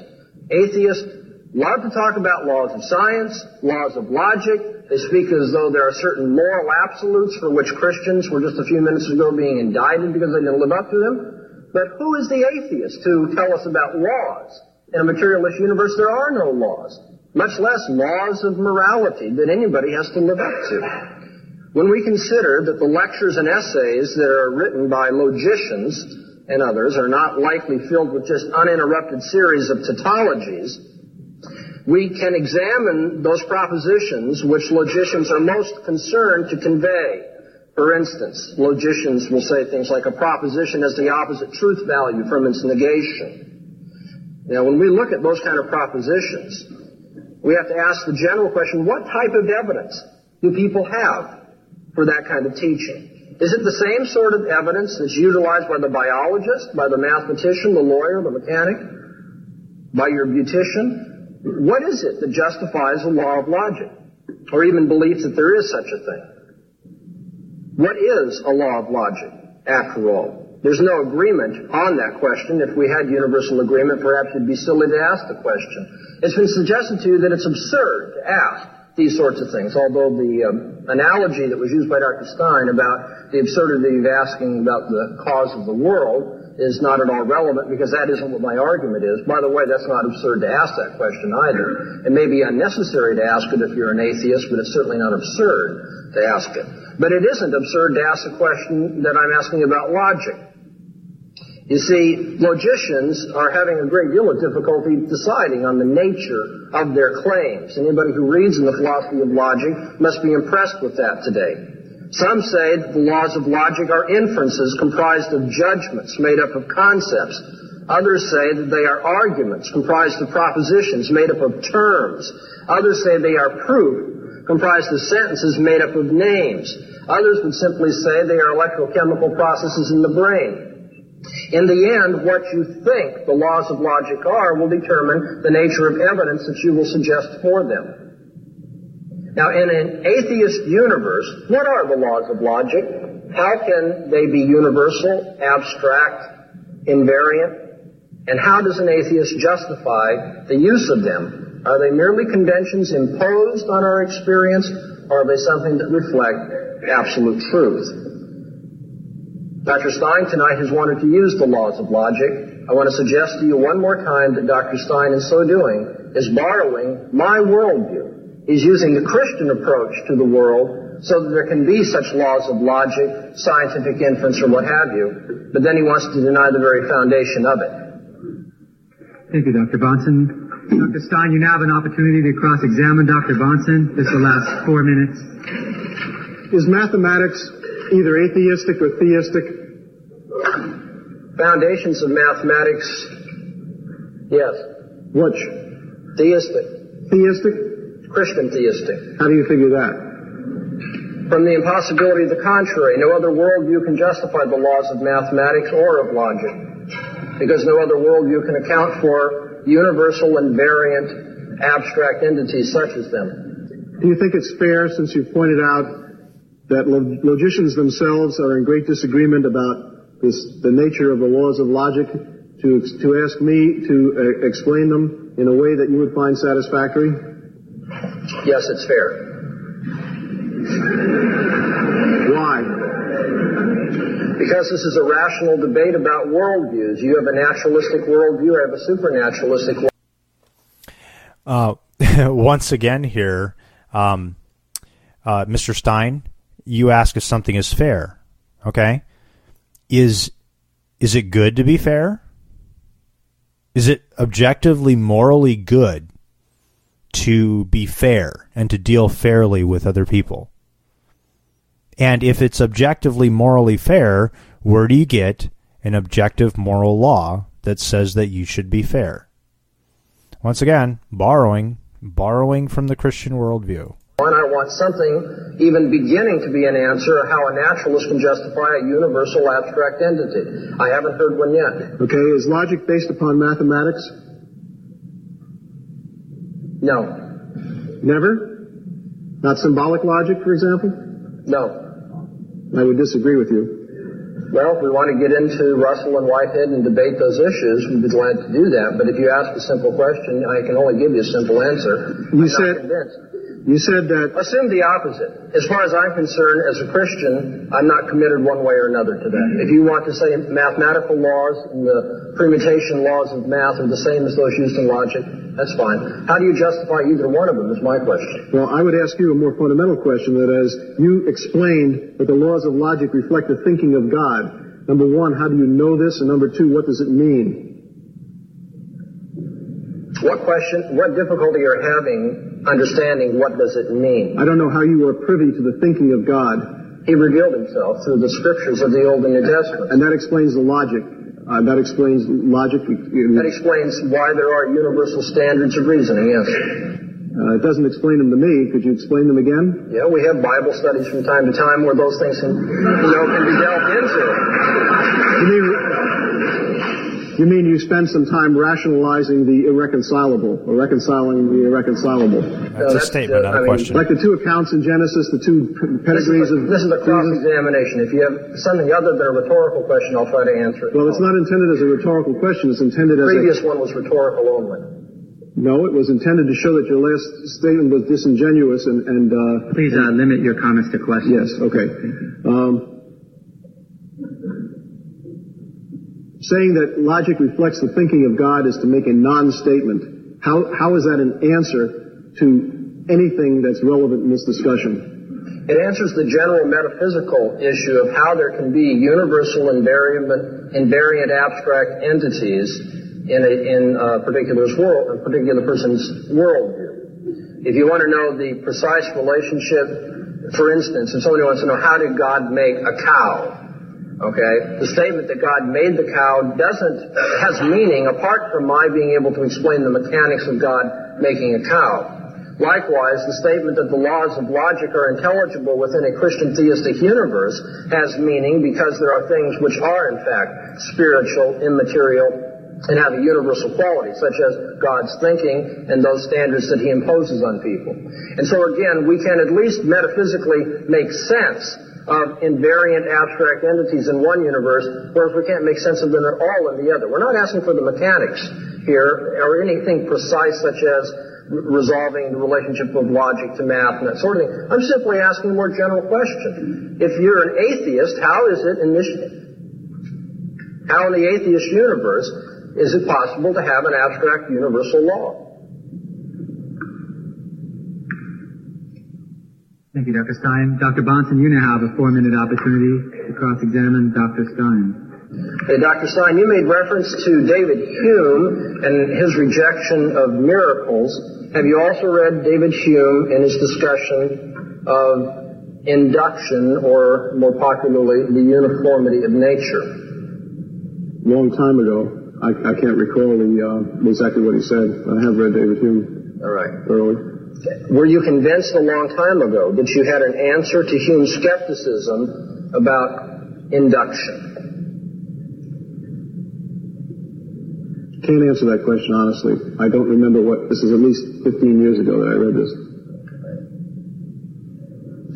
Atheists love to talk about laws of science, laws of logic. They speak as though there are certain moral absolutes for which Christians were just a few minutes ago being indicted because they didn't live up to them. But who is the atheist to tell us about laws? In a materialist universe, there are no laws, much less laws of morality that anybody has to live up to. When we consider that the lectures and essays that are written by logicians and others are not likely filled with just uninterrupted series of tautologies, we can examine those propositions which logicians are most concerned to convey. For instance, logicians will say things like a proposition has the opposite truth value from its negation. Now, when we look at those kind of propositions, we have to ask the general question, what type of evidence do people have for that kind of teaching? Is it the same sort of evidence that's utilized by the biologist, by the mathematician, the lawyer, the mechanic, by your beautician? What is it that justifies a law of logic? Or even believes that there is such a thing? What is a law of logic, after all? There's no agreement on that question. If we had universal agreement, perhaps it'd be silly to ask the question. It's been suggested to you that it's absurd to ask these sorts of things, although the um, analogy that was used by Dr. Stein about the absurdity of asking about the cause of the world is not at all relevant because that isn't what my argument is. By the way, that's not absurd to ask that question either. It may be unnecessary to ask it if you're an atheist, but it's certainly not absurd to ask it. But it isn't absurd to ask the question that I'm asking about logic. You see, logicians are having a great deal of difficulty deciding on the nature of their claims. Anybody who reads in the philosophy of logic must be impressed with that today. Some say that the laws of logic are inferences comprised of judgments made up of concepts. Others say that they are arguments comprised of propositions made up of terms. Others say they are proof comprised of sentences made up of names. Others would simply say they are electrochemical processes in the brain. In the end, what you think the laws of logic are will determine the nature of evidence that you will suggest for them. Now, in an atheist universe, what are the laws of logic? How can they be universal, abstract, invariant? And how does an atheist justify the use of them? Are they merely conventions imposed on our experience, or are they something that reflect absolute truth? Dr. Stein tonight has wanted to use the laws of logic. I want to suggest to you one more time that Dr. Stein, in so doing, is borrowing my worldview. He's using the Christian approach to the world so that there can be such laws of logic, scientific inference, or what have you, but then he wants to deny the very foundation of it. Thank you, Dr. Bahnsen. Dr. Stein, you now have an opportunity to cross-examine Dr. Bahnsen. This will last four minutes. Is mathematics either atheistic or theistic? Foundations of mathematics, yes. Which? Theistic. Theistic? Christian theistic. How do you figure that? From the impossibility of the contrary, no other worldview can justify the laws of mathematics or of logic. Because no other worldview can account for universal and variant abstract entities such as them. Do you think it's fair, since you've pointed out that logicians themselves are in great disagreement about this, the nature of the laws of logic, to, to ask me to uh, explain them in a way that you would find satisfactory? Yes, it's fair. Why? Because this is a rational debate about worldviews. You have a naturalistic worldview, I have a supernaturalistic uh, once again, here, um, uh, Mr. Stein, you ask if something is fair. Okay? Is is it good to be fair? Is it objectively morally good to be fair and to deal fairly with other people? And if it's objectively morally fair, where do you get an objective moral law that says that you should be fair? Once again, borrowing, borrowing from the Christian worldview. And I want something even beginning to be an answer how a naturalist can justify a universal abstract entity. I haven't heard one yet. Okay, is logic based upon mathematics? No. Never? Not symbolic logic, for example? No. I would disagree with you. Well, if we want to get into Russell and Whitehead and debate those issues, we'd be glad to do that. But if you ask a simple question, I can only give you a simple answer. You I'm said you said that. Assume the opposite. As far as I'm concerned, as a Christian, I'm not committed one way or another to that. If you want to say mathematical laws and the permutation laws of math are the same as those used in logic, that's fine. How do you justify either one of them is my question. Well, I would ask you a more fundamental question that as you explained that the laws of logic reflect the thinking of God, number one, how do you know this? And number two, what does it mean? What question, what difficulty are having understanding what does it mean? I don't know how you are privy to the thinking of God. He revealed himself through the scriptures of the Old and New Testament. And that explains the logic. Uh, that explains logic. That explains why there are universal standards of reasoning, yes. Uh, it doesn't explain them to me. Could you explain them again? Yeah, we have Bible studies from time to time where those things can, you know, can be delved into. You mean, you mean you spend some time rationalizing the irreconcilable, or reconciling the irreconcilable? That's no, a statement, uh, not a mean, question. Like the two accounts in Genesis, the two pedigrees this of. This is a cross-examination. If you have something other than a rhetorical question, I'll try to answer it. Well, it's not intended as a rhetorical question. It's intended as. The previous a, one was rhetorical only. No, it was intended to show that your last statement was disingenuous and. and uh, Please uh, limit your comments to questions. Yes. Okay. Um, saying that logic reflects the thinking of God is to make a non-statement. How, how is that an answer to anything that's relevant in this discussion? It answers the general metaphysical issue of how there can be universal invariant, invariant abstract entities in a, in a world, a particular person's worldview. If you want to know the precise relationship, for instance, if somebody wants to know how did God make a cow, Okay? The statement that God made the cow doesn't, has meaning apart from my being able to explain the mechanics of God making a cow. Likewise, the statement that the laws of logic are intelligible within a Christian theistic universe has meaning because there are things which are in fact spiritual, immaterial, and have a universal quality, such as God's thinking and those standards that He imposes on people. And so again, we can at least metaphysically make sense of invariant abstract entities in one universe, whereas we can't make sense of them at all in the other. We're not asking for the mechanics here or anything precise such as resolving the relationship of logic to math and that sort of thing. I'm simply asking a more general question. If you're an atheist, how is it in this, how in the atheist universe is it possible to have an abstract universal law? Thank you, Dr. Stein. Dr. Bahnsen, you now have a four-minute opportunity to cross-examine Dr. Stein. Hey, Dr. Stein, you made reference to David Hume and his rejection of miracles. Have you also read David Hume in his discussion of induction, or more popularly, the uniformity of nature? Long time ago. I, I can't recall the, uh, exactly what he said. I have read David Hume All right. thoroughly. Were you convinced a long time ago that you had an answer to Hume's skepticism about induction? Can't answer that question honestly. I don't remember what, this is at least 15 years ago that I read this.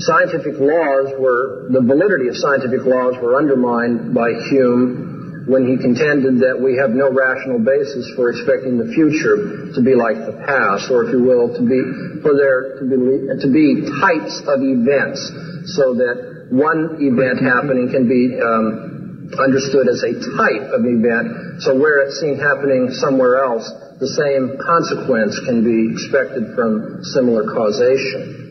Scientific laws were, the validity of scientific laws were undermined by Hume when he contended that we have no rational basis for expecting the future to be like the past, or if you will, to be, for there to be, to be types of events, so that one event happening can be um, understood as a type of event, so where it's seen happening somewhere else, the same consequence can be expected from similar causation.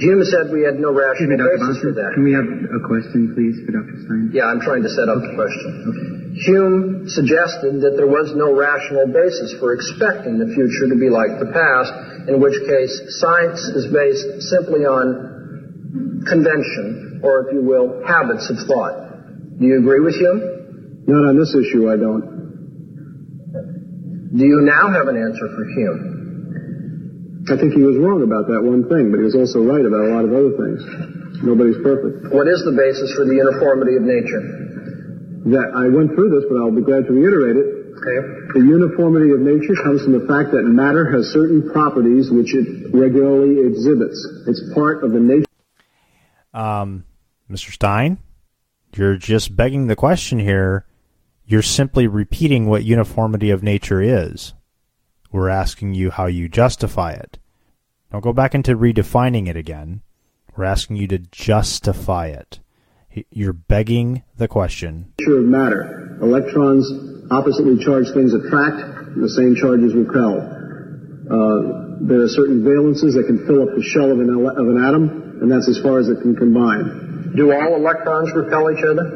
Hume said we had no Excuse me, rational Dr. basis for that. Can we have a question, please, for Dr. Stein? Yeah, I'm trying to set up the question. Hume suggested that there was no rational basis for expecting the future to be like the past, in which case science is based simply on convention, or if you will, habits of thought. Do you agree with Hume? Not on this issue, I don't. Do you now have an answer for Hume? I think he was wrong about that one thing, but he was also right about a lot of other things. Nobody's perfect. What is the basis for the uniformity of nature? That I went through this, but I'll be glad to reiterate it. Okay. The uniformity of nature comes from the fact that matter has certain properties which it regularly exhibits. It's part of the nature. Um, Mr. Stein, you're just begging the question here. You're simply repeating what uniformity of nature is. We're asking you how you justify it. Don't go back into redefining it again. We're asking you to justify it. You're begging the question. nature of matter. Electrons, oppositely charged things attract, and the same charges repel. Uh, there are certain valences that can fill up the shell of an, ele- of an atom, and that's as far as it can combine. Do all electrons repel each other?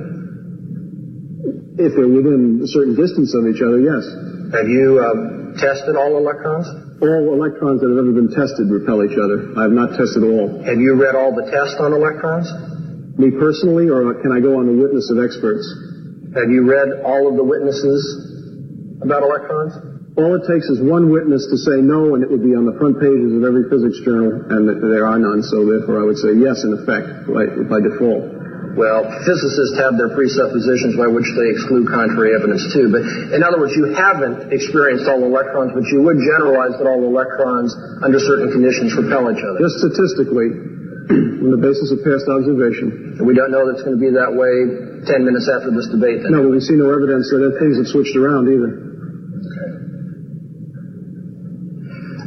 If they're within a certain distance of each other, yes. Have you uh, tested all electrons? All electrons that have ever been tested repel each other. I have not tested all. Have you read all the tests on electrons? Me personally, or can I go on the witness of experts? Have you read all of the witnesses about electrons? All it takes is one witness to say no, and it would be on the front pages of every physics journal, and there are none, so therefore I would say yes, in effect, by, by default. Well, physicists have their presuppositions by which they exclude contrary evidence too. But in other words, you haven't experienced all electrons, but you would generalize that all electrons, under certain conditions, repel each other. Just statistically, on the basis of past observation. And we don't know that it's going to be that way 10 minutes after this debate. Then. No, but we see no evidence that things have switched around either.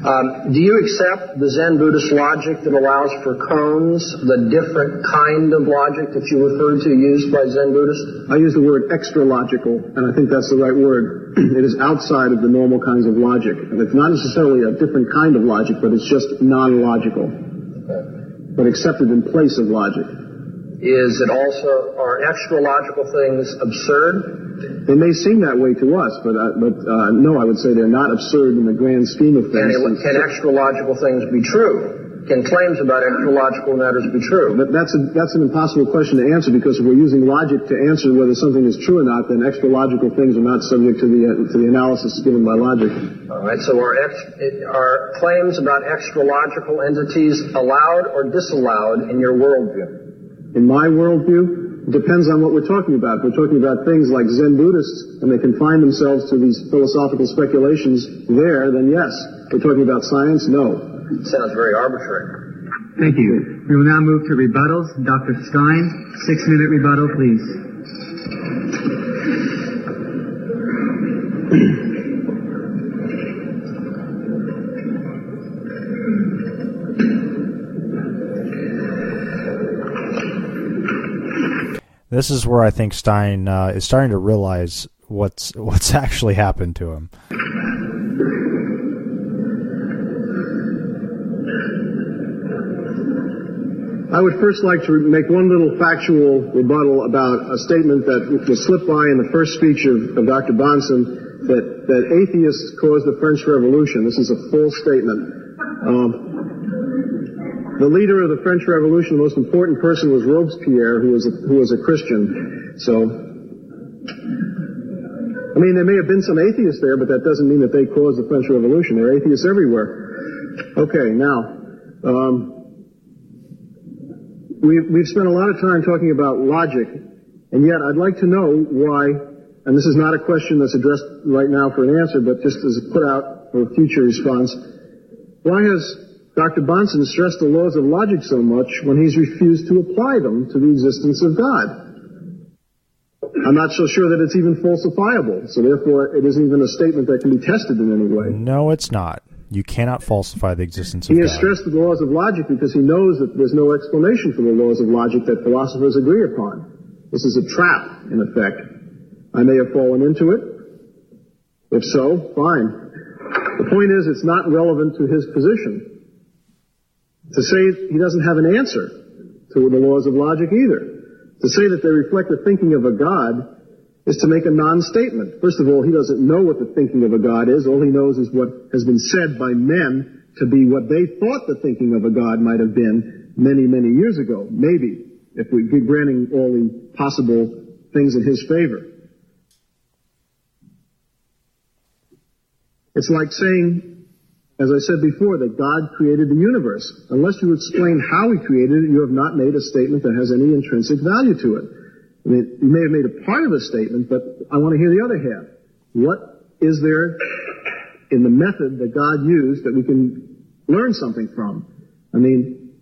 Um, do you accept the Zen Buddhist logic that allows for koans, the different kind of logic that you referred to used by Zen Buddhists? I use the word extra logical, and I think that's the right word. it is outside of the normal kinds of logic. And it's not necessarily a different kind of logic, but it's just non-logical. But accepted in place of logic. Is it also, are extra logical things absurd? They may seem that way to us, but uh, but uh, no, I would say they're not absurd in the grand scheme of things. Can, can extra logical things be true? Can claims about extra logical matters be true? But that's a, that's an impossible question to answer because if we're using logic to answer whether something is true or not, then extra logical things are not subject to the uh, to the analysis given by logic. All right. So are ex, are claims about extra logical entities allowed or disallowed in your worldview? In my worldview, it depends on what we're talking about. We're talking about things like Zen Buddhists and they confine themselves to these philosophical speculations there, then yes. We're talking about science, no. Sounds very arbitrary. Thank you. We will now move to rebuttals. Dr. Stein, six minute rebuttal, please. This is where I think Stein uh, is starting to realize what's what's actually happened to him. I would first like to make one little factual rebuttal about a statement that was slipped by in the first speech of, of Dr. Bahnsen that, that atheists caused the French Revolution. This is a full statement. Um, the leader of the French Revolution, the most important person was Robespierre, who was a, who was a Christian. So, I mean, there may have been some atheists there, but that doesn't mean that they caused the French Revolution. There are atheists everywhere. Okay, now, um, we've, we've spent a lot of time talking about logic, and yet I'd like to know why, and this is not a question that's addressed right now for an answer, but just as a put out for future response, why has Dr. Bahnsen stressed the laws of logic so much when he's refused to apply them to the existence of God? I'm not so sure that it's even falsifiable, so therefore it isn't even a statement that can be tested in any way. No, it's not. You cannot falsify the existence of God. He has God. stressed the laws of logic because he knows that there's no explanation for the laws of logic that philosophers agree upon. This is a trap, in effect. I may have fallen into it. If so, fine. The point is, it's not relevant to his position. To say he doesn't have an answer to the laws of logic either. To say that they reflect the thinking of a God is to make a non-statement. First of all, he doesn't know what the thinking of a God is. All he knows is what has been said by men to be what they thought the thinking of a God might have been many, many years ago. Maybe, if we be granting all the possible things in his favor. It's like saying, as I said before, that God created the universe. Unless you explain how he created it, you have not made a statement that has any intrinsic value to it. I mean, you may have made a part of a statement, but I want to hear the other half. What is there in the method that God used that we can learn something from? I mean,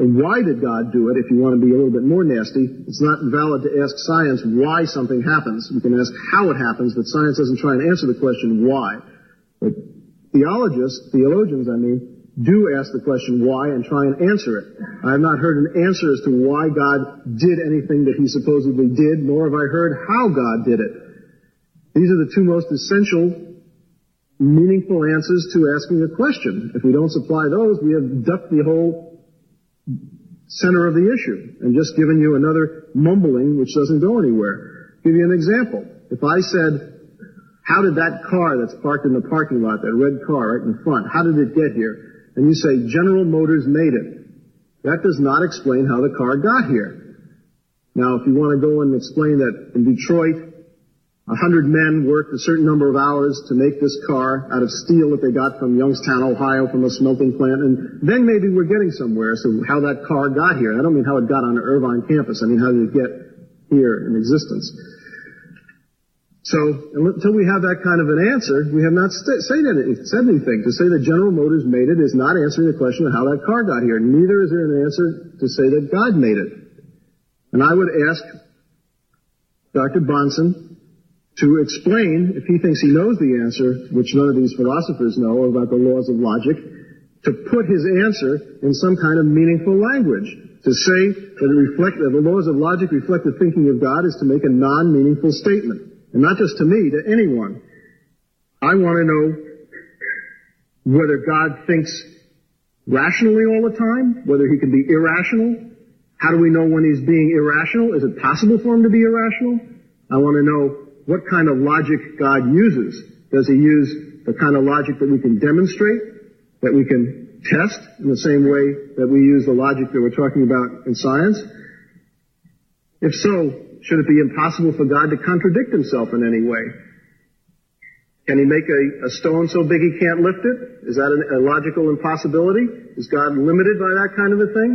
why did God do it? If you want to be a little bit more nasty, it's not valid to ask science why something happens. We can ask how it happens, but science doesn't try and answer the question why. But theologists, theologians, I mean, do ask the question why and try and answer it. I have not heard an answer as to why God did anything that he supposedly did, nor have I heard how God did it. These are the two most essential, meaningful answers to asking a question. If we don't supply those, we have ducked the whole center of the issue and just given you another mumbling which doesn't go anywhere. I'll give you an example. If I said, how did that car that's parked in the parking lot, that red car right in front, how did it get here? And you say General Motors made it. That does not explain how the car got here. Now, if you want to go and explain that in Detroit, a hundred men worked a certain number of hours to make this car out of steel that they got from Youngstown, Ohio, from a smelting plant, and then maybe we're getting somewhere. So how that car got here. I don't mean how it got on the Irvine campus. I mean how did it get here in existence. So until we have that kind of an answer, we have not st- said, anything, said anything. To say that General Motors made it is not answering the question of how that car got here. Neither is there an answer to say that God made it. And I would ask Dr. Bahnsen to explain, if he thinks he knows the answer, which none of these philosophers know about the laws of logic, to put his answer in some kind of meaningful language. To say that, reflect, that the laws of logic reflect the thinking of God is to make a non-meaningful statement. And not just to me, to anyone. I want to know whether God thinks rationally all the time, whether he can be irrational. How do we know when he's being irrational? Is it possible for him to be irrational? I want to know what kind of logic God uses. Does he use the kind of logic that we can demonstrate, that we can test in the same way that we use the logic that we're talking about in science? If so, should it be impossible for God to contradict himself in any way? Can he make a, a stone so big he can't lift it? Is that a, a logical impossibility? Is God limited by that kind of a thing?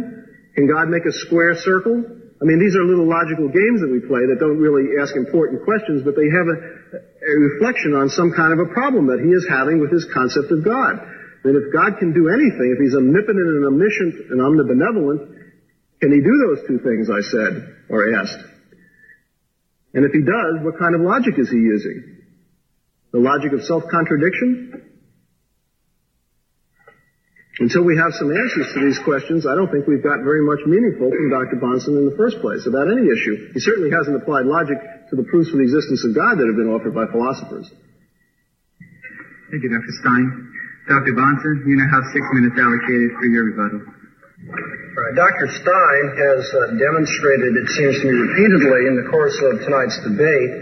Can God make a square circle? I mean, these are little logical games that we play that don't really ask important questions, but they have a, a reflection on some kind of a problem that he is having with his concept of God. And if God can do anything, if he's omnipotent and omniscient and omnibenevolent, can he do those two things I said or asked? And if he does, what kind of logic is he using? The logic of self-contradiction? Until we have some answers to these questions, I don't think we've got very much meaningful from Dr. Bahnsen in the first place about any issue. He certainly hasn't applied logic to the proofs of the existence of God that have been offered by philosophers. Thank you, Dr. Stein. Dr. Bahnsen, you now have six minutes allocated for your rebuttal. Right. Dr. Stein has uh, demonstrated, it seems to me repeatedly in the course of tonight's debate,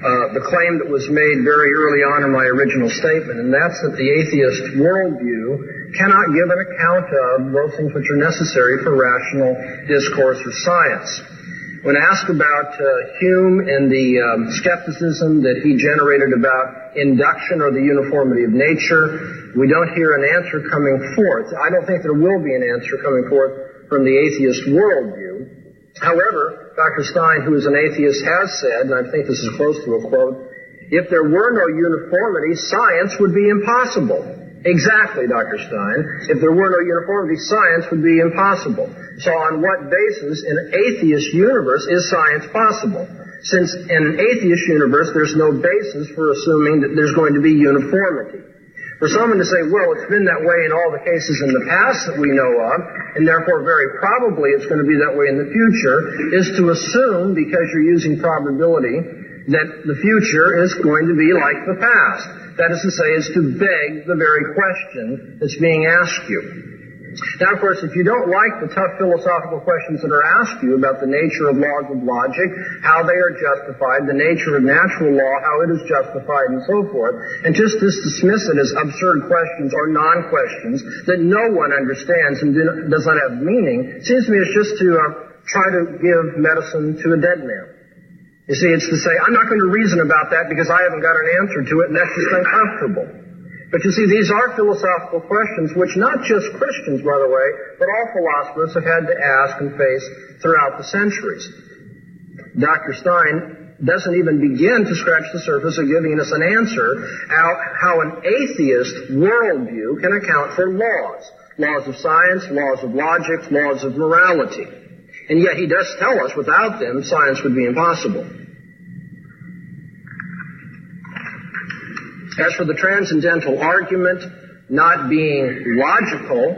uh, the claim that was made very early on in my original statement, and that's that the atheist worldview cannot give an account of those things which are necessary for rational discourse or science. When asked about uh, Hume and the um, skepticism that he generated about induction or the uniformity of nature, we don't hear an answer coming forth. I don't think there will be an answer coming forth from the atheist worldview. However, Dr. Stein, who is an atheist, has said, and I think this is close to a quote, if there were no uniformity, science would be impossible. Exactly, Dr. Stein. If there were no uniformity, science would be impossible. So on what basis in an atheist universe is science possible? Since in an atheist universe, there's no basis for assuming that there's going to be uniformity. For someone to say, well, it's been that way in all the cases in the past that we know of, and therefore very probably it's going to be that way in the future, is to assume, because you're using probability, that the future is going to be like the past. That is to say, is to beg the very question that's being asked you. Now, of course, if you don't like the tough philosophical questions that are asked you about the nature of laws of logic, how they are justified, the nature of natural law, how it is justified, and so forth, and just dismiss it as absurd questions or non-questions that no one understands and does not have meaning, seems to me it's just to uh, try to give medicine to a dead man. You see, it's to say, I'm not going to reason about that because I haven't got an answer to it and that's just uncomfortable. But you see, these are philosophical questions which not just Christians, by the way, but all philosophers have had to ask and face throughout the centuries. Dr. Stein doesn't even begin to scratch the surface of giving us an answer how, how an atheist worldview can account for laws. Laws of science, laws of logic, laws of morality. And yet he does tell us without them science would be impossible. As for the transcendental argument not being logical,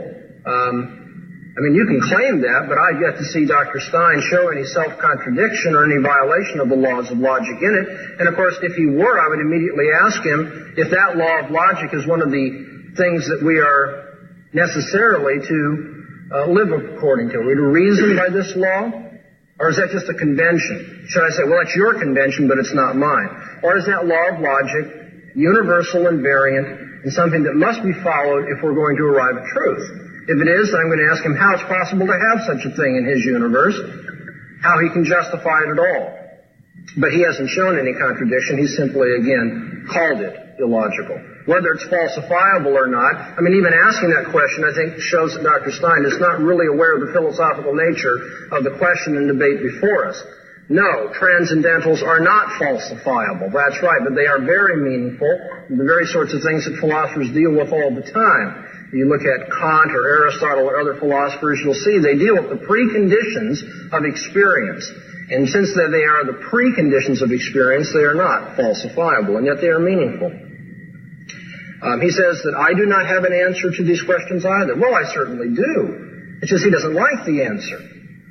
um, I mean, you can claim that, but I've yet to see Dr. Stein show any self-contradiction or any violation of the laws of logic in it. And of course, if he were, I would immediately ask him if that law of logic is one of the things that we are necessarily to uh, live according to. Are we reason by this law? Or is that just a convention? Should I say, well, that's your convention, but it's not mine? Or is that law of logic universal and variant, and something that must be followed if we're going to arrive at truth. If it is, I'm going to ask him how it's possible to have such a thing in his universe, how he can justify it at all. But he hasn't shown any contradiction. He simply, again, called it illogical. Whether it's falsifiable or not, I mean, even asking that question, I think, shows that Dr. Stein is not really aware of the philosophical nature of the question and debate before us. No, transcendentals are not falsifiable. That's right, but they are very meaningful. The very sorts of things that philosophers deal with all the time. You look at Kant or Aristotle or other philosophers, you'll see they deal with the preconditions of experience. And since they are the preconditions of experience, they are not falsifiable, and yet they are meaningful. Um, he says that I do not have an answer to these questions either. Well, I certainly do. It's just he doesn't like the answer.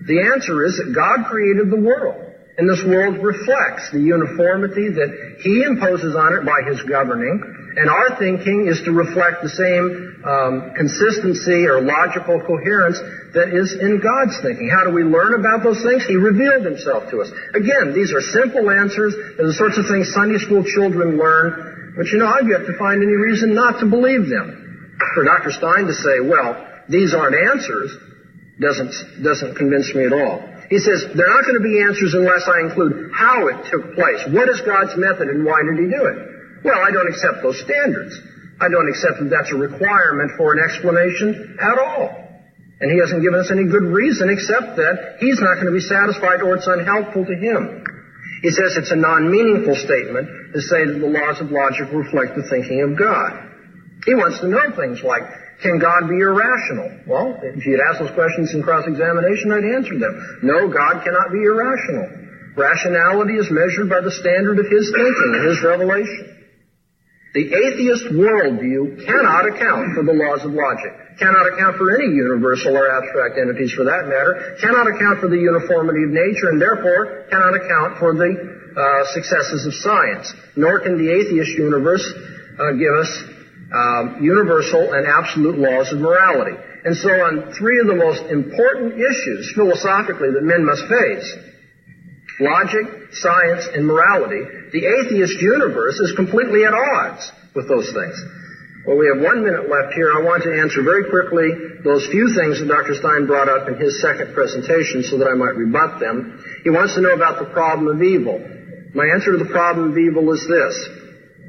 The answer is that God created the world, and this world reflects the uniformity that he imposes on it by his governing, and our thinking is to reflect the same um, consistency or logical coherence that is in God's thinking. How do we learn about those things? He revealed himself to us. Again, these are simple answers. They're the sorts of things Sunday school children learn. But you know, I've yet to find any reason not to believe them. For Dr. Stein to say, well, these aren't answers, doesn't, doesn't convince me at all. He says, they're not going to be answers unless I include how it took place. What is God's method and why did he do it? Well, I don't accept those standards. I don't accept that that's a requirement for an explanation at all. And he hasn't given us any good reason except that he's not going to be satisfied or it's unhelpful to him. He says it's a non-meaningful statement to say that the laws of logic reflect the thinking of God. He wants to know things like, can God be irrational? Well, if had asked those questions in cross-examination, I'd answer them. No, God cannot be irrational. Rationality is measured by the standard of his thinking his revelation. The atheist worldview cannot account for the laws of logic, cannot account for any universal or abstract entities for that matter, cannot account for the uniformity of nature, and therefore cannot account for the uh, successes of science. Nor can the atheist universe uh, give us um, universal and absolute laws of morality. And so on three of the most important issues philosophically that men must face, logic, science, and morality, the atheist universe is completely at odds with those things. Well, we have one minute left here. I want to answer very quickly those few things that Dr. Stein brought up in his second presentation so that I might rebut them. He wants to know about the problem of evil. My answer to the problem of evil is this.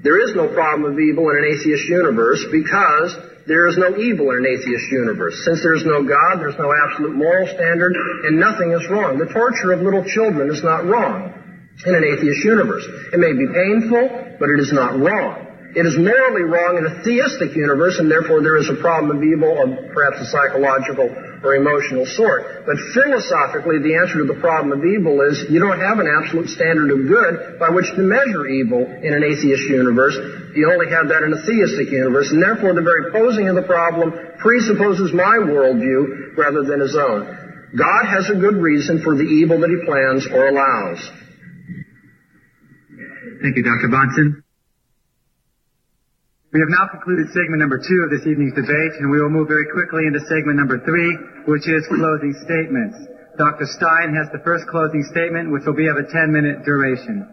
There is no problem of evil in an atheist universe because there is no evil in an atheist universe. Since there's no God, there's no absolute moral standard, and nothing is wrong. The torture of little children is not wrong in an atheist universe. It may be painful, but it is not wrong. It is morally wrong in a theistic universe, and therefore there is a problem of evil of perhaps a psychological or emotional sort. But philosophically, the answer to the problem of evil is you don't have an absolute standard of good by which to measure evil in an atheist universe. You only have that in a theistic universe, and therefore the very posing of the problem presupposes my worldview rather than his own. God has a good reason for the evil that he plans or allows. Thank you, Dr. Bahnsen. We have now concluded segment number two of this evening's debate, and we will move very quickly into segment number three, which is closing statements. Dr. Stein has the first closing statement, which will be of a 10-minute duration.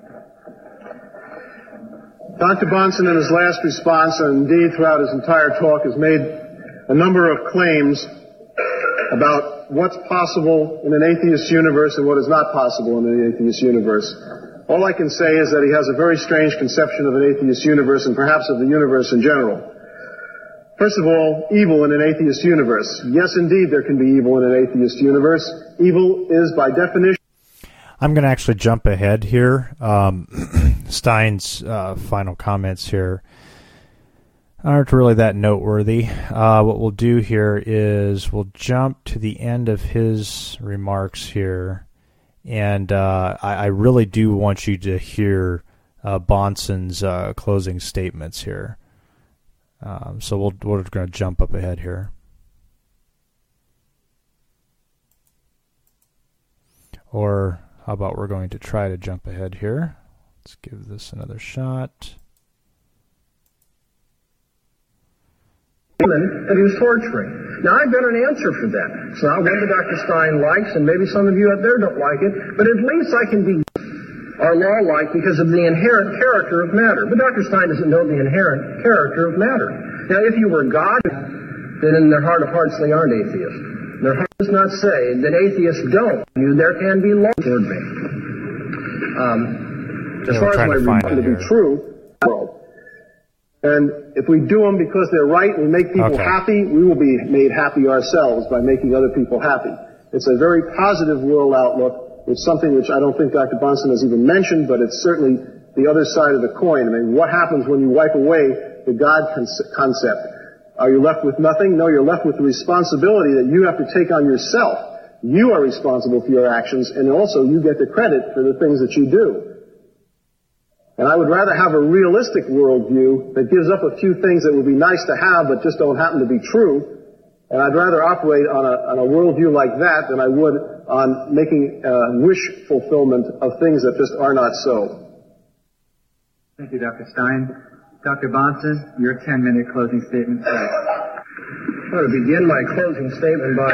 Dr. Bahnsen, in his last response, and indeed throughout his entire talk, has made a number of claims about what's possible in an atheist universe and what is not possible in an atheist universe. All I can say is that he has a very strange conception of an atheist universe and perhaps of the universe in general. First of all, evil in an atheist universe. Yes, indeed, there can be evil in an atheist universe. Evil is, by definition, I'm going to actually jump ahead here. Um, Stein's uh, final comments here aren't really that noteworthy. Uh, what we'll do here is we'll jump to the end of his remarks here and uh, I, I, really do want you to hear uh, Bahnsen's uh, closing statements here. Um, so we'll, we're going to jump up ahead here. Or how about we're going to try to jump ahead here? Let's give this another shot. That he was torturing. Now, I've got an answer for that. It's not one that Dr. Stein likes, and maybe some of you out there don't like it, but at least I can be our law-like because of the inherent character of matter. But Dr. Stein doesn't know the inherent character of matter. Now, if you were God, then in their heart of hearts they aren't atheists. Their heart does not say that atheists don't. You, there can be law toward me. Um, as far as my to be true, world. And if we do them because they're right and we make people okay. happy, we will be made happy ourselves by making other people happy. It's a very positive world outlook. It's something which I don't think Dr. Bahnsen has even mentioned, but it's certainly the other side of the coin. I mean, what happens when you wipe away the God concept? Are you left with nothing? No, you're left with the responsibility that you have to take on yourself You are responsible for your actions, and also you get the credit for the things that you do. And I would rather have a realistic worldview that gives up a few things that would be nice to have but just don't happen to be true. And I'd rather operate on a, on a worldview like that than I would on making uh, wish fulfillment of things that just are not so. Thank you, Dr. Stein. Dr. Bahnsen, your 10-minute closing statement, please. I want to begin my closing statement by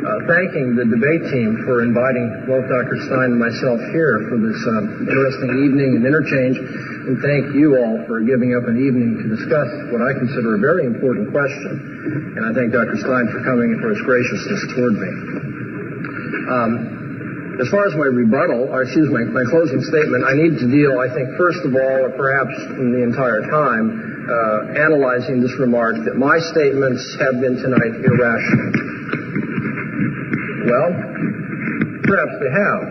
uh, thanking the debate team for inviting both Dr. Stein and myself here for this uh, interesting evening and interchange, and thank you all for giving up an evening to discuss what I consider a very important question. And I thank Dr. Stein for coming and for his graciousness toward me. Um, as far as my rebuttal, or excuse me, my closing statement, I need to deal, I think, first of all, or perhaps in the entire time, uh, analyzing this remark that my statements have been tonight irrational. Well, perhaps they have.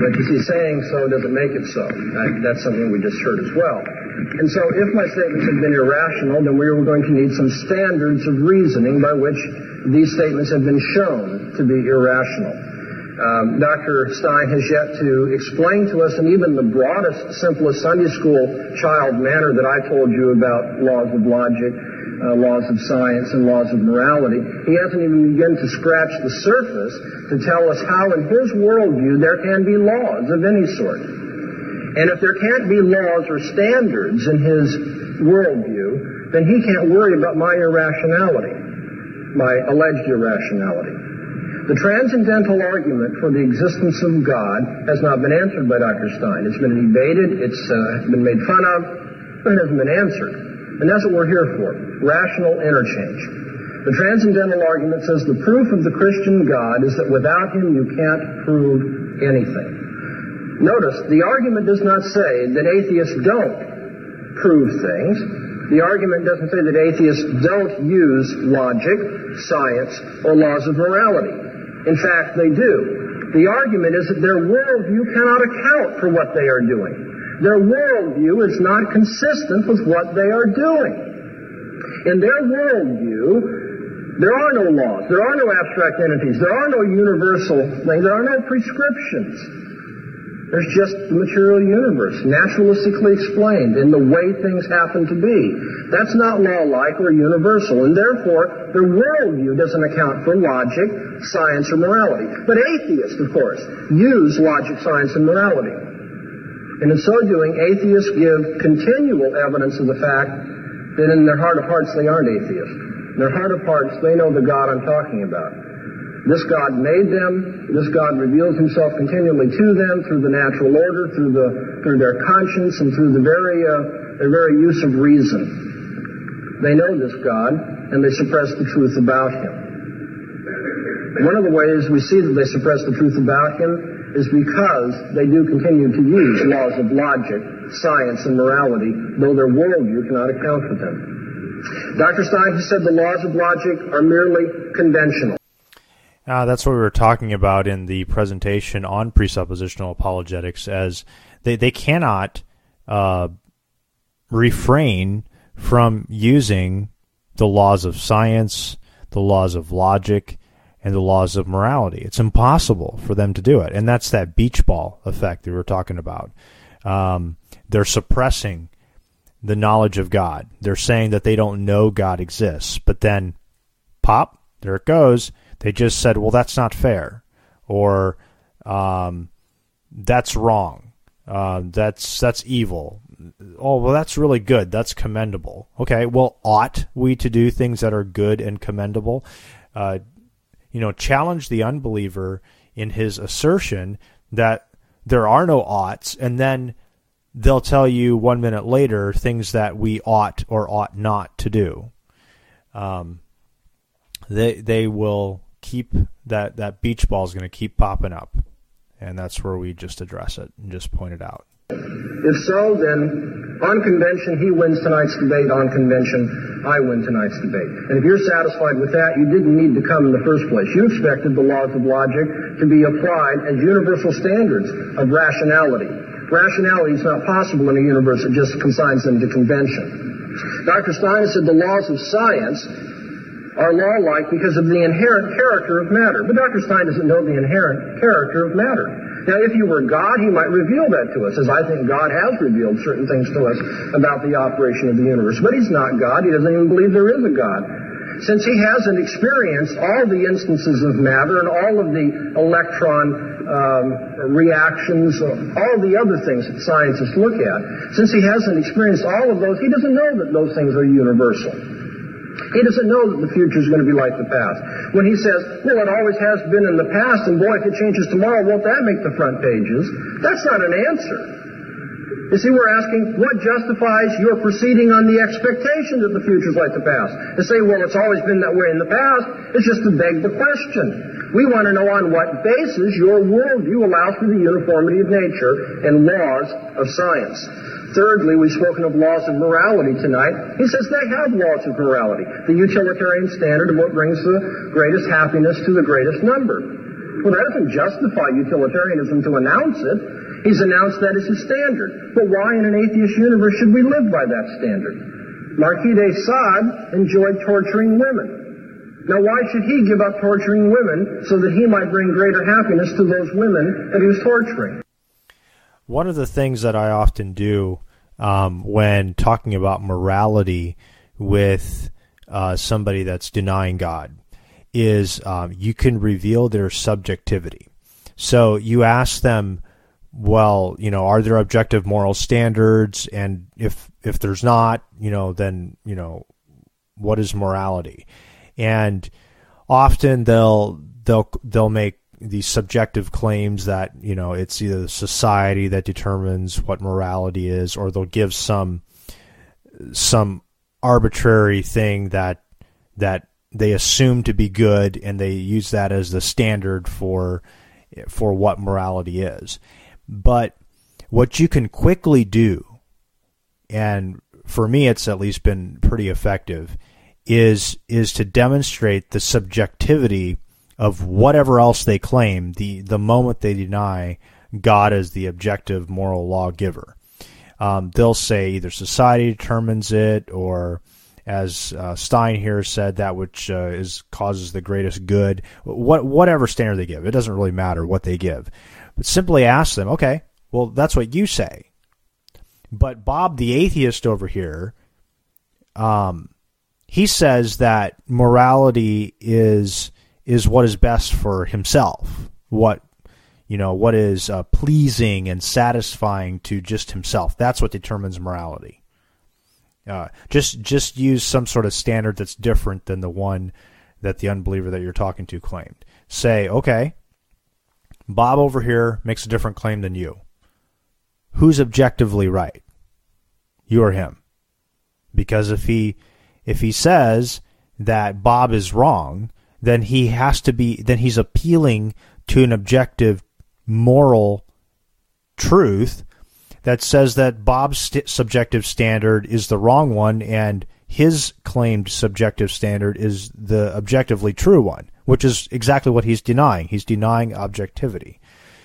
But you see, saying so doesn't make it so. that's something we just heard as well. And so if my statements have been irrational, then we are going to need some standards of reasoning by which these statements have been shown to be irrational. Um, Dr. Stein has yet to explain to us in even the broadest, simplest Sunday school child manner that I told you about laws of logic, uh, laws of science, and laws of morality. He hasn't even begun to scratch the surface to tell us how in his worldview there can be laws of any sort. And if there can't be laws or standards in his worldview, then he can't worry about my irrationality, my alleged irrationality. The transcendental argument for the existence of God has not been answered by Dr. Stein. It's been debated, it's uh, been made fun of, but it hasn't been answered. And that's what we're here for rational interchange. The transcendental argument says the proof of the Christian God is that without Him you can't prove anything. Notice, the argument does not say that atheists don't prove things. The argument doesn't say that atheists don't use logic, science, or laws of morality. In fact, they do. The argument is that their worldview cannot account for what they are doing. Their worldview is not consistent with what they are doing. In their worldview, there are no laws. There are no abstract entities. There are no universal things. There are no prescriptions. There's just the material universe, naturalistically explained in the way things happen to be. That's not law-like or universal, and therefore their worldview doesn't account for logic, science, or morality. But atheists, of course, use logic, science, and morality. And in so doing, atheists give continual evidence of the fact that in their heart of hearts they aren't atheists. In their heart of hearts, they know the God I'm talking about. This God made them. This God reveals himself continually to them through the natural order, through, the, through their conscience, and through the very, uh, their very use of reason. They know this God, and they suppress the truth about him. One of the ways we see that they suppress the truth about him is because they do continue to use laws of logic, science, and morality, though their worldview cannot account for them. Dr. Stein has said the laws of logic are merely conventional. Uh, that's what we were talking about in the presentation on presuppositional apologetics, as they, they cannot uh, refrain from using the laws of science, the laws of logic, and the laws of morality. It's impossible for them to do it. And that's that beach ball effect that we were talking about. Um, they're suppressing the knowledge of God. They're saying that they don't know God exists. But then, pop, there it goes they just said, well, that's not fair, or um, that's wrong. Uh, that's that's evil. Oh well, that's really good. That's commendable. Okay, well, ought we to do things that are good and commendable? Uh, you know, challenge the unbeliever in his assertion that there are no oughts, and then they'll tell you one minute later things that we ought or ought not to do. Um, they they will keep that that beach ball is going to keep popping up, and that's where we just address it and just point it out. If so, then on convention he wins tonight's debate. On convention I win tonight's debate. And if you're satisfied with that, you didn't need to come in the first place. You expected the laws of logic to be applied as universal standards of rationality. Rationality is not possible in a universe that just consigns them to convention. Dr. Steiner said the laws of science are law-like because of the inherent character of matter. But Dr. Stein doesn't know the inherent character of matter. Now, if you were God, he might reveal that to us, as I think God has revealed certain things to us about the operation of the universe. But he's not God. He doesn't even believe there is a God. Since he hasn't experienced all the instances of matter and all of the electron um, reactions, all the other things that scientists look at, since he hasn't experienced all of those, he doesn't know that those things are universal. He doesn't know that the future is going to be like the past. When he says, well, it always has been in the past, and boy, if it changes tomorrow, won't that make the front pages? That's not an answer. You see, we're asking what justifies your proceeding on the expectation that the future is like the past. To say, well, it's always been that way in the past, is just to beg the question. We want to know on what basis your worldview allows for the uniformity of nature and laws of science. Thirdly, we've spoken of laws of morality tonight. He says they have laws of morality. The utilitarian standard of what brings the greatest happiness to the greatest number. Well, that doesn't justify utilitarianism to announce it. He's announced that as his standard. But why in an atheist universe should we live by that standard? Marquis de Sade enjoyed torturing women. Now, why should he give up torturing women so that he might bring greater happiness to those women that he was torturing? One of the things that I often do um, when talking about morality with uh, somebody that's denying God is um, you can reveal their subjectivity. So you ask them, well, you know, are there objective moral standards? And if if there's not, you know, then you know, what is morality? And often they'll they'll they'll make these subjective claims that you know it's either society that determines what morality is, or they'll give some some arbitrary thing that that they assume to be good, and they use that as the standard for for what morality is. But what you can quickly do, and for me, it's at least been pretty effective, is is to demonstrate the subjectivity of whatever else they claim the the moment they deny God as the objective moral lawgiver. Um, they'll say either society determines it, or as uh, Stein here said, that which uh, is causes the greatest good. What whatever standard they give, it doesn't really matter what they give. But simply ask them, okay, well that's what you say. But Bob, the atheist over here, um, he says that morality is is what is best for himself. What you know, what is uh, pleasing and satisfying to just himself. That's what determines morality. Uh, just just use some sort of standard that's different than the one that the unbeliever that you're talking to claimed. Say, okay, Bob over here makes a different claim than you. Who's objectively right? You or him? Because if he if he says that Bob is wrong, then he has to be then he's appealing to an objective moral truth that says that Bob's st- subjective standard is the wrong one and his claimed subjective standard is the objectively true one, which is exactly what he's denying. He's denying objectivity.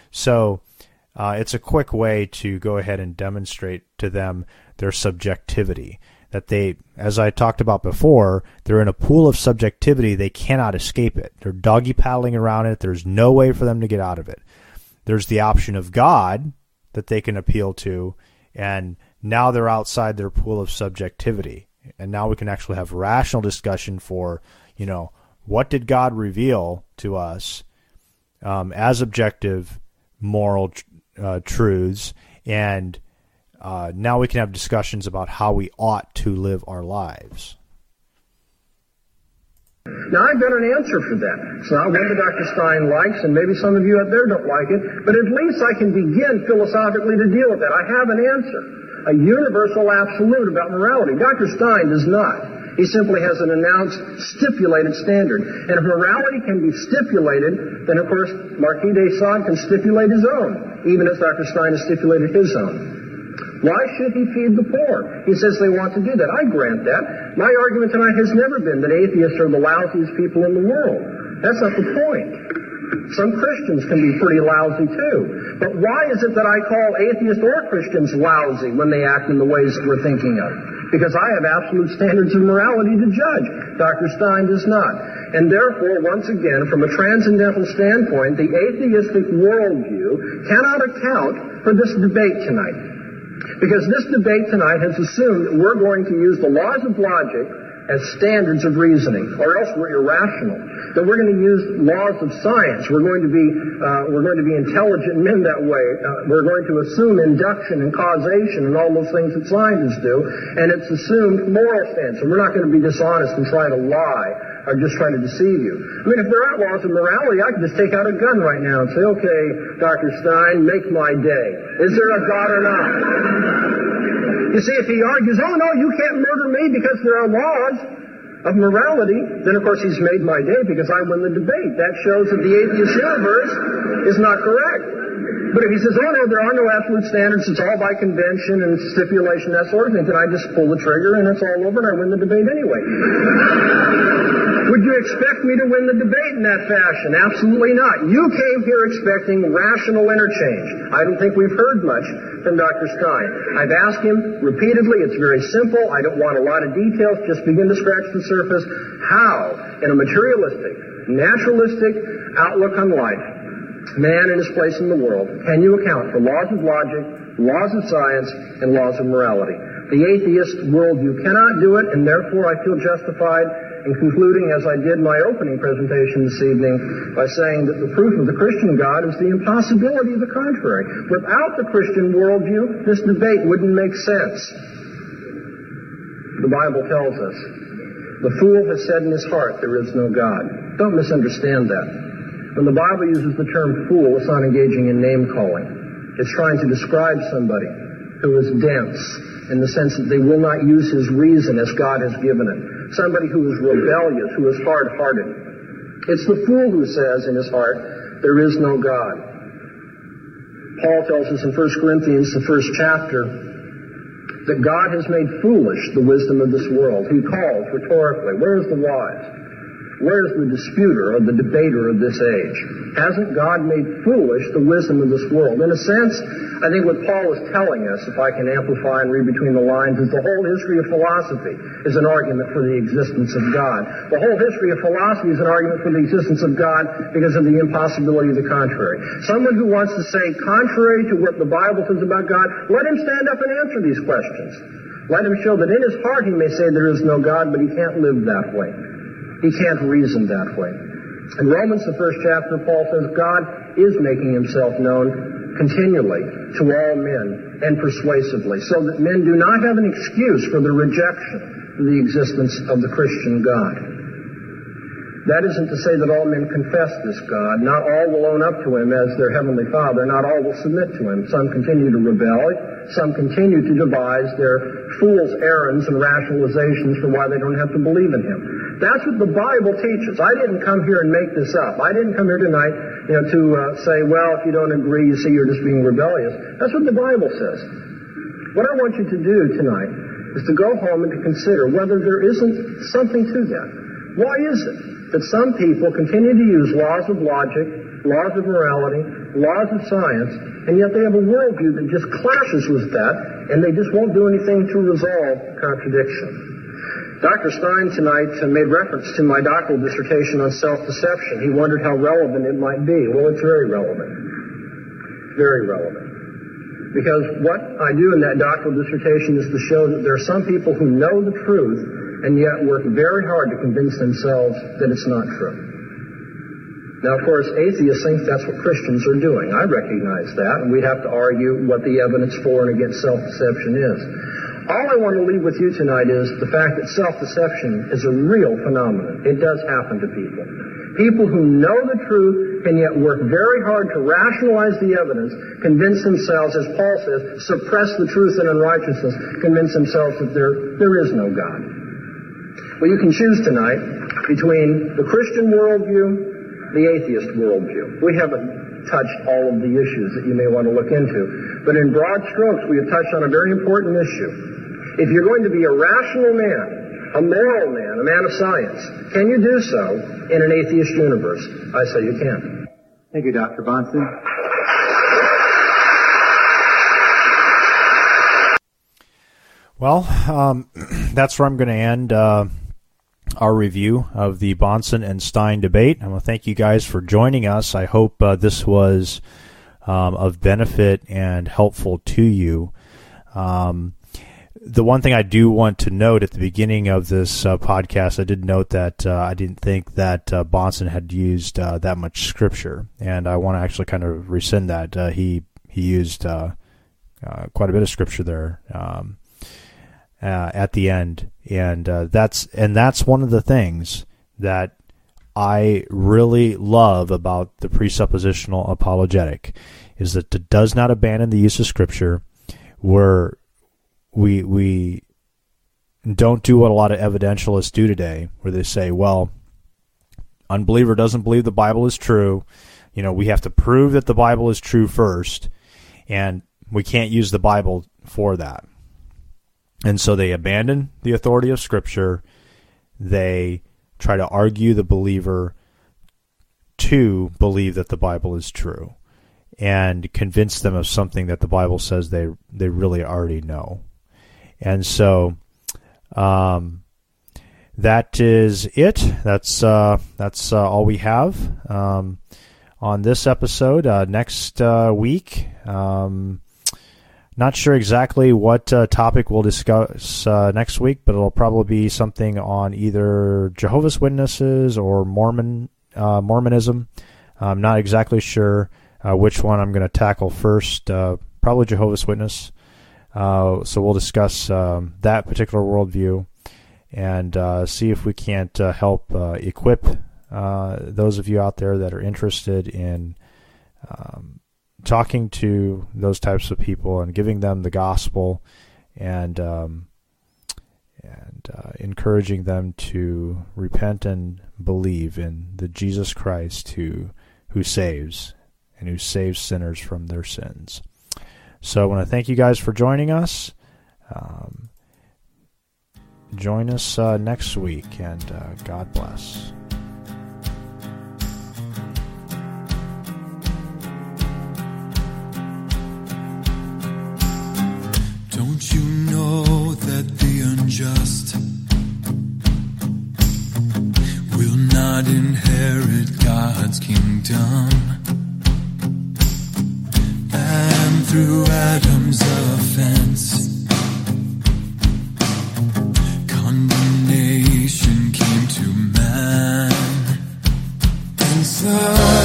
So uh, it's a quick way to go ahead and demonstrate to them their subjectivity that they, as I talked about before, they're in a pool of subjectivity. They cannot escape it. They're doggy paddling around it. There's no way for them to get out of it. There's the option of God that they can appeal to, and now they're outside their pool of subjectivity. And now we can actually have rational discussion for, you know, what did God reveal to us um, as objective moral uh, truths, and uh, now we can have discussions about how we ought to live our lives. Now, I've got an answer for that. It's not one that Dr. Stein likes, and maybe some of you out there don't like it, but at least I can begin philosophically to deal with that. I have an answer. A universal absolute about morality. Dr. Stein does not. He simply has an announced stipulated standard. And if morality can be stipulated, then of course Marquis de Sade can stipulate his own, even as Dr. Stein has stipulated his own. Why should he feed the poor? He says they want to do that. I grant that. My argument tonight has never been that atheists are the lousiest people in the world. That's not the point. Some Christians can be pretty lousy too. But why is it that I call atheists or Christians lousy when they act in the ways that we're thinking of? Because I have absolute standards of morality to judge. Dr. Stein does not. And therefore, once again, from a transcendental standpoint, the atheistic worldview cannot account for this debate tonight. Because this debate tonight has assumed that we're going to use the laws of logic as standards of reasoning, or else we're irrational. That we're going to use laws of science. We're going to be uh, we're going to be intelligent men that way. Uh, we're going to assume induction and causation and all those things that scientists do, and it's assumed moral stance. And we're not going to be dishonest and try to lie or just trying to deceive you. I mean, if there aren't laws of morality, I could just take out a gun right now and say, "Okay, Dr. Stein, make my day. Is there a God or not?" You see, if he argues, oh no, you can't murder me because there are laws of morality, then of course he's made my day because I win the debate. That shows that the atheist universe is not correct. But if he says, oh no, there are no absolute standards, it's all by convention and stipulation, that sort of thing, then I just pull the trigger and it's all over and I win the debate anyway. Would you expect me to win the debate in that fashion? Absolutely not. You came here expecting rational interchange. I don't think we've heard much from Dr. Stein. I've asked him repeatedly. It's very simple. I don't want a lot of details. Just begin to scratch the surface. How, in a materialistic, naturalistic outlook on life, man and his place in the world, can you account for laws of logic, laws of science, and laws of morality? The atheist worldview cannot do it, and therefore I feel justified in concluding, as I did my opening presentation this evening, by saying that the proof of the Christian God is the impossibility of the contrary. Without the Christian worldview, this debate wouldn't make sense. The Bible tells us, the fool has said in his heart, there is no God. Don't misunderstand that. When the Bible uses the term fool, it's not engaging in name calling. It's trying to describe somebody who is dense in the sense that they will not use his reason as God has given it somebody who is rebellious, who is hard-hearted. It's the fool who says in his heart, there is no God. Paul tells us in 1 Corinthians, the first chapter, that God has made foolish the wisdom of this world. He calls rhetorically, where is the wise? Where's the disputer or the debater of this age? Hasn't God made foolish the wisdom of this world? In a sense, I think what Paul is telling us, if I can amplify and read between the lines, is the whole history of philosophy is an argument for the existence of God. The whole history of philosophy is an argument for the existence of God because of the impossibility of the contrary. Someone who wants to say contrary to what the Bible says about God, let him stand up and answer these questions. Let him show that in his heart he may say there is no God, but he can't live that way. He can't reason that way. In Romans, the first chapter, Paul says God is making himself known continually to all men and persuasively, so that men do not have an excuse for the rejection of the existence of the Christian God. That isn't to say that all men confess this God. Not all will own up to Him as their Heavenly Father. Not all will submit to Him. Some continue to rebel. Some continue to devise their fool's errands and rationalizations for why they don't have to believe in Him. That's what the Bible teaches. I didn't come here and make this up. I didn't come here tonight, you know, to uh, say, well, if you don't agree, you see, you're just being rebellious. That's what the Bible says. What I want you to do tonight is to go home and to consider whether there isn't something to that. Why is it that some people continue to use laws of logic, laws of morality, laws of science, and yet they have a worldview that just clashes with that, and they just won't do anything to resolve contradiction? Dr. Stein tonight uh, made reference to my doctoral dissertation on self-deception. He wondered how relevant it might be. Well, it's very relevant. Very relevant. Because what I do in that doctoral dissertation is to show that there are some people who know the truth and yet work very hard to convince themselves that it's not true. Now, of course, atheists think that's what Christians are doing. I recognize that, and we'd have to argue what the evidence for and against self-deception is. All I want to leave with you tonight is the fact that self-deception is a real phenomenon. It does happen to people. People who know the truth and yet work very hard to rationalize the evidence, convince themselves, as Paul says, suppress the truth and unrighteousness, convince themselves that there, there is no God. Well, you can choose tonight between the Christian worldview, the atheist worldview. We haven't touched all of the issues that you may want to look into. But in broad strokes, we have touched on a very important issue. If you're going to be a rational man, a moral man, a man of science, can you do so in an atheist universe? I say you can. Thank you, Dr. Bahnsen. Well, um, that's where I'm going to end uh, our review of the Bahnsen and Stein debate. I want to thank you guys for joining us. I hope uh, this was um, of benefit and helpful to you. Um, the one thing I do want to note at the beginning of this uh, podcast, I did note that uh, I didn't think that uh, Bahnsen had used uh, that much scripture, and I want to actually kind of rescind that. Uh, he he used quite a bit of scripture there um, Uh, at the end, and uh, that's and that's one of the things that I really love about the presuppositional apologetic is that it does not abandon the use of scripture. Where we we don't do what a lot of evidentialists do today, where they say, "Well, unbeliever doesn't believe the Bible is true. You know, we have to prove that the Bible is true first, and we can't use the Bible for that." And so they abandon the authority of Scripture. They try to argue the believer to believe that the Bible is true and convince them of something that the Bible says they they really already know. And so um, that is it. That's uh, that's uh, all we have um, on this episode. Uh, next uh, week, um, not sure exactly what uh, topic we'll discuss uh, next week, but it'll probably be something on either Jehovah's Witnesses or Mormon Mormonism. I'm not exactly sure which one I'm going to tackle first. probably Jehovah's Witness. Uh, so we'll discuss um, that particular worldview and uh, see if we can't uh, help uh, equip uh, those of you out there that are interested in um, talking to those types of people and giving them the gospel and um, and uh, encouraging them to repent and believe in the Jesus Christ who who saves and who saves sinners from their sins. So I want to thank you guys for joining us. Um, join us uh, next week, and uh, God bless. Don't you know that the unjust will not inherit God's kingdom? And through Adam's offense, condemnation came to man. And so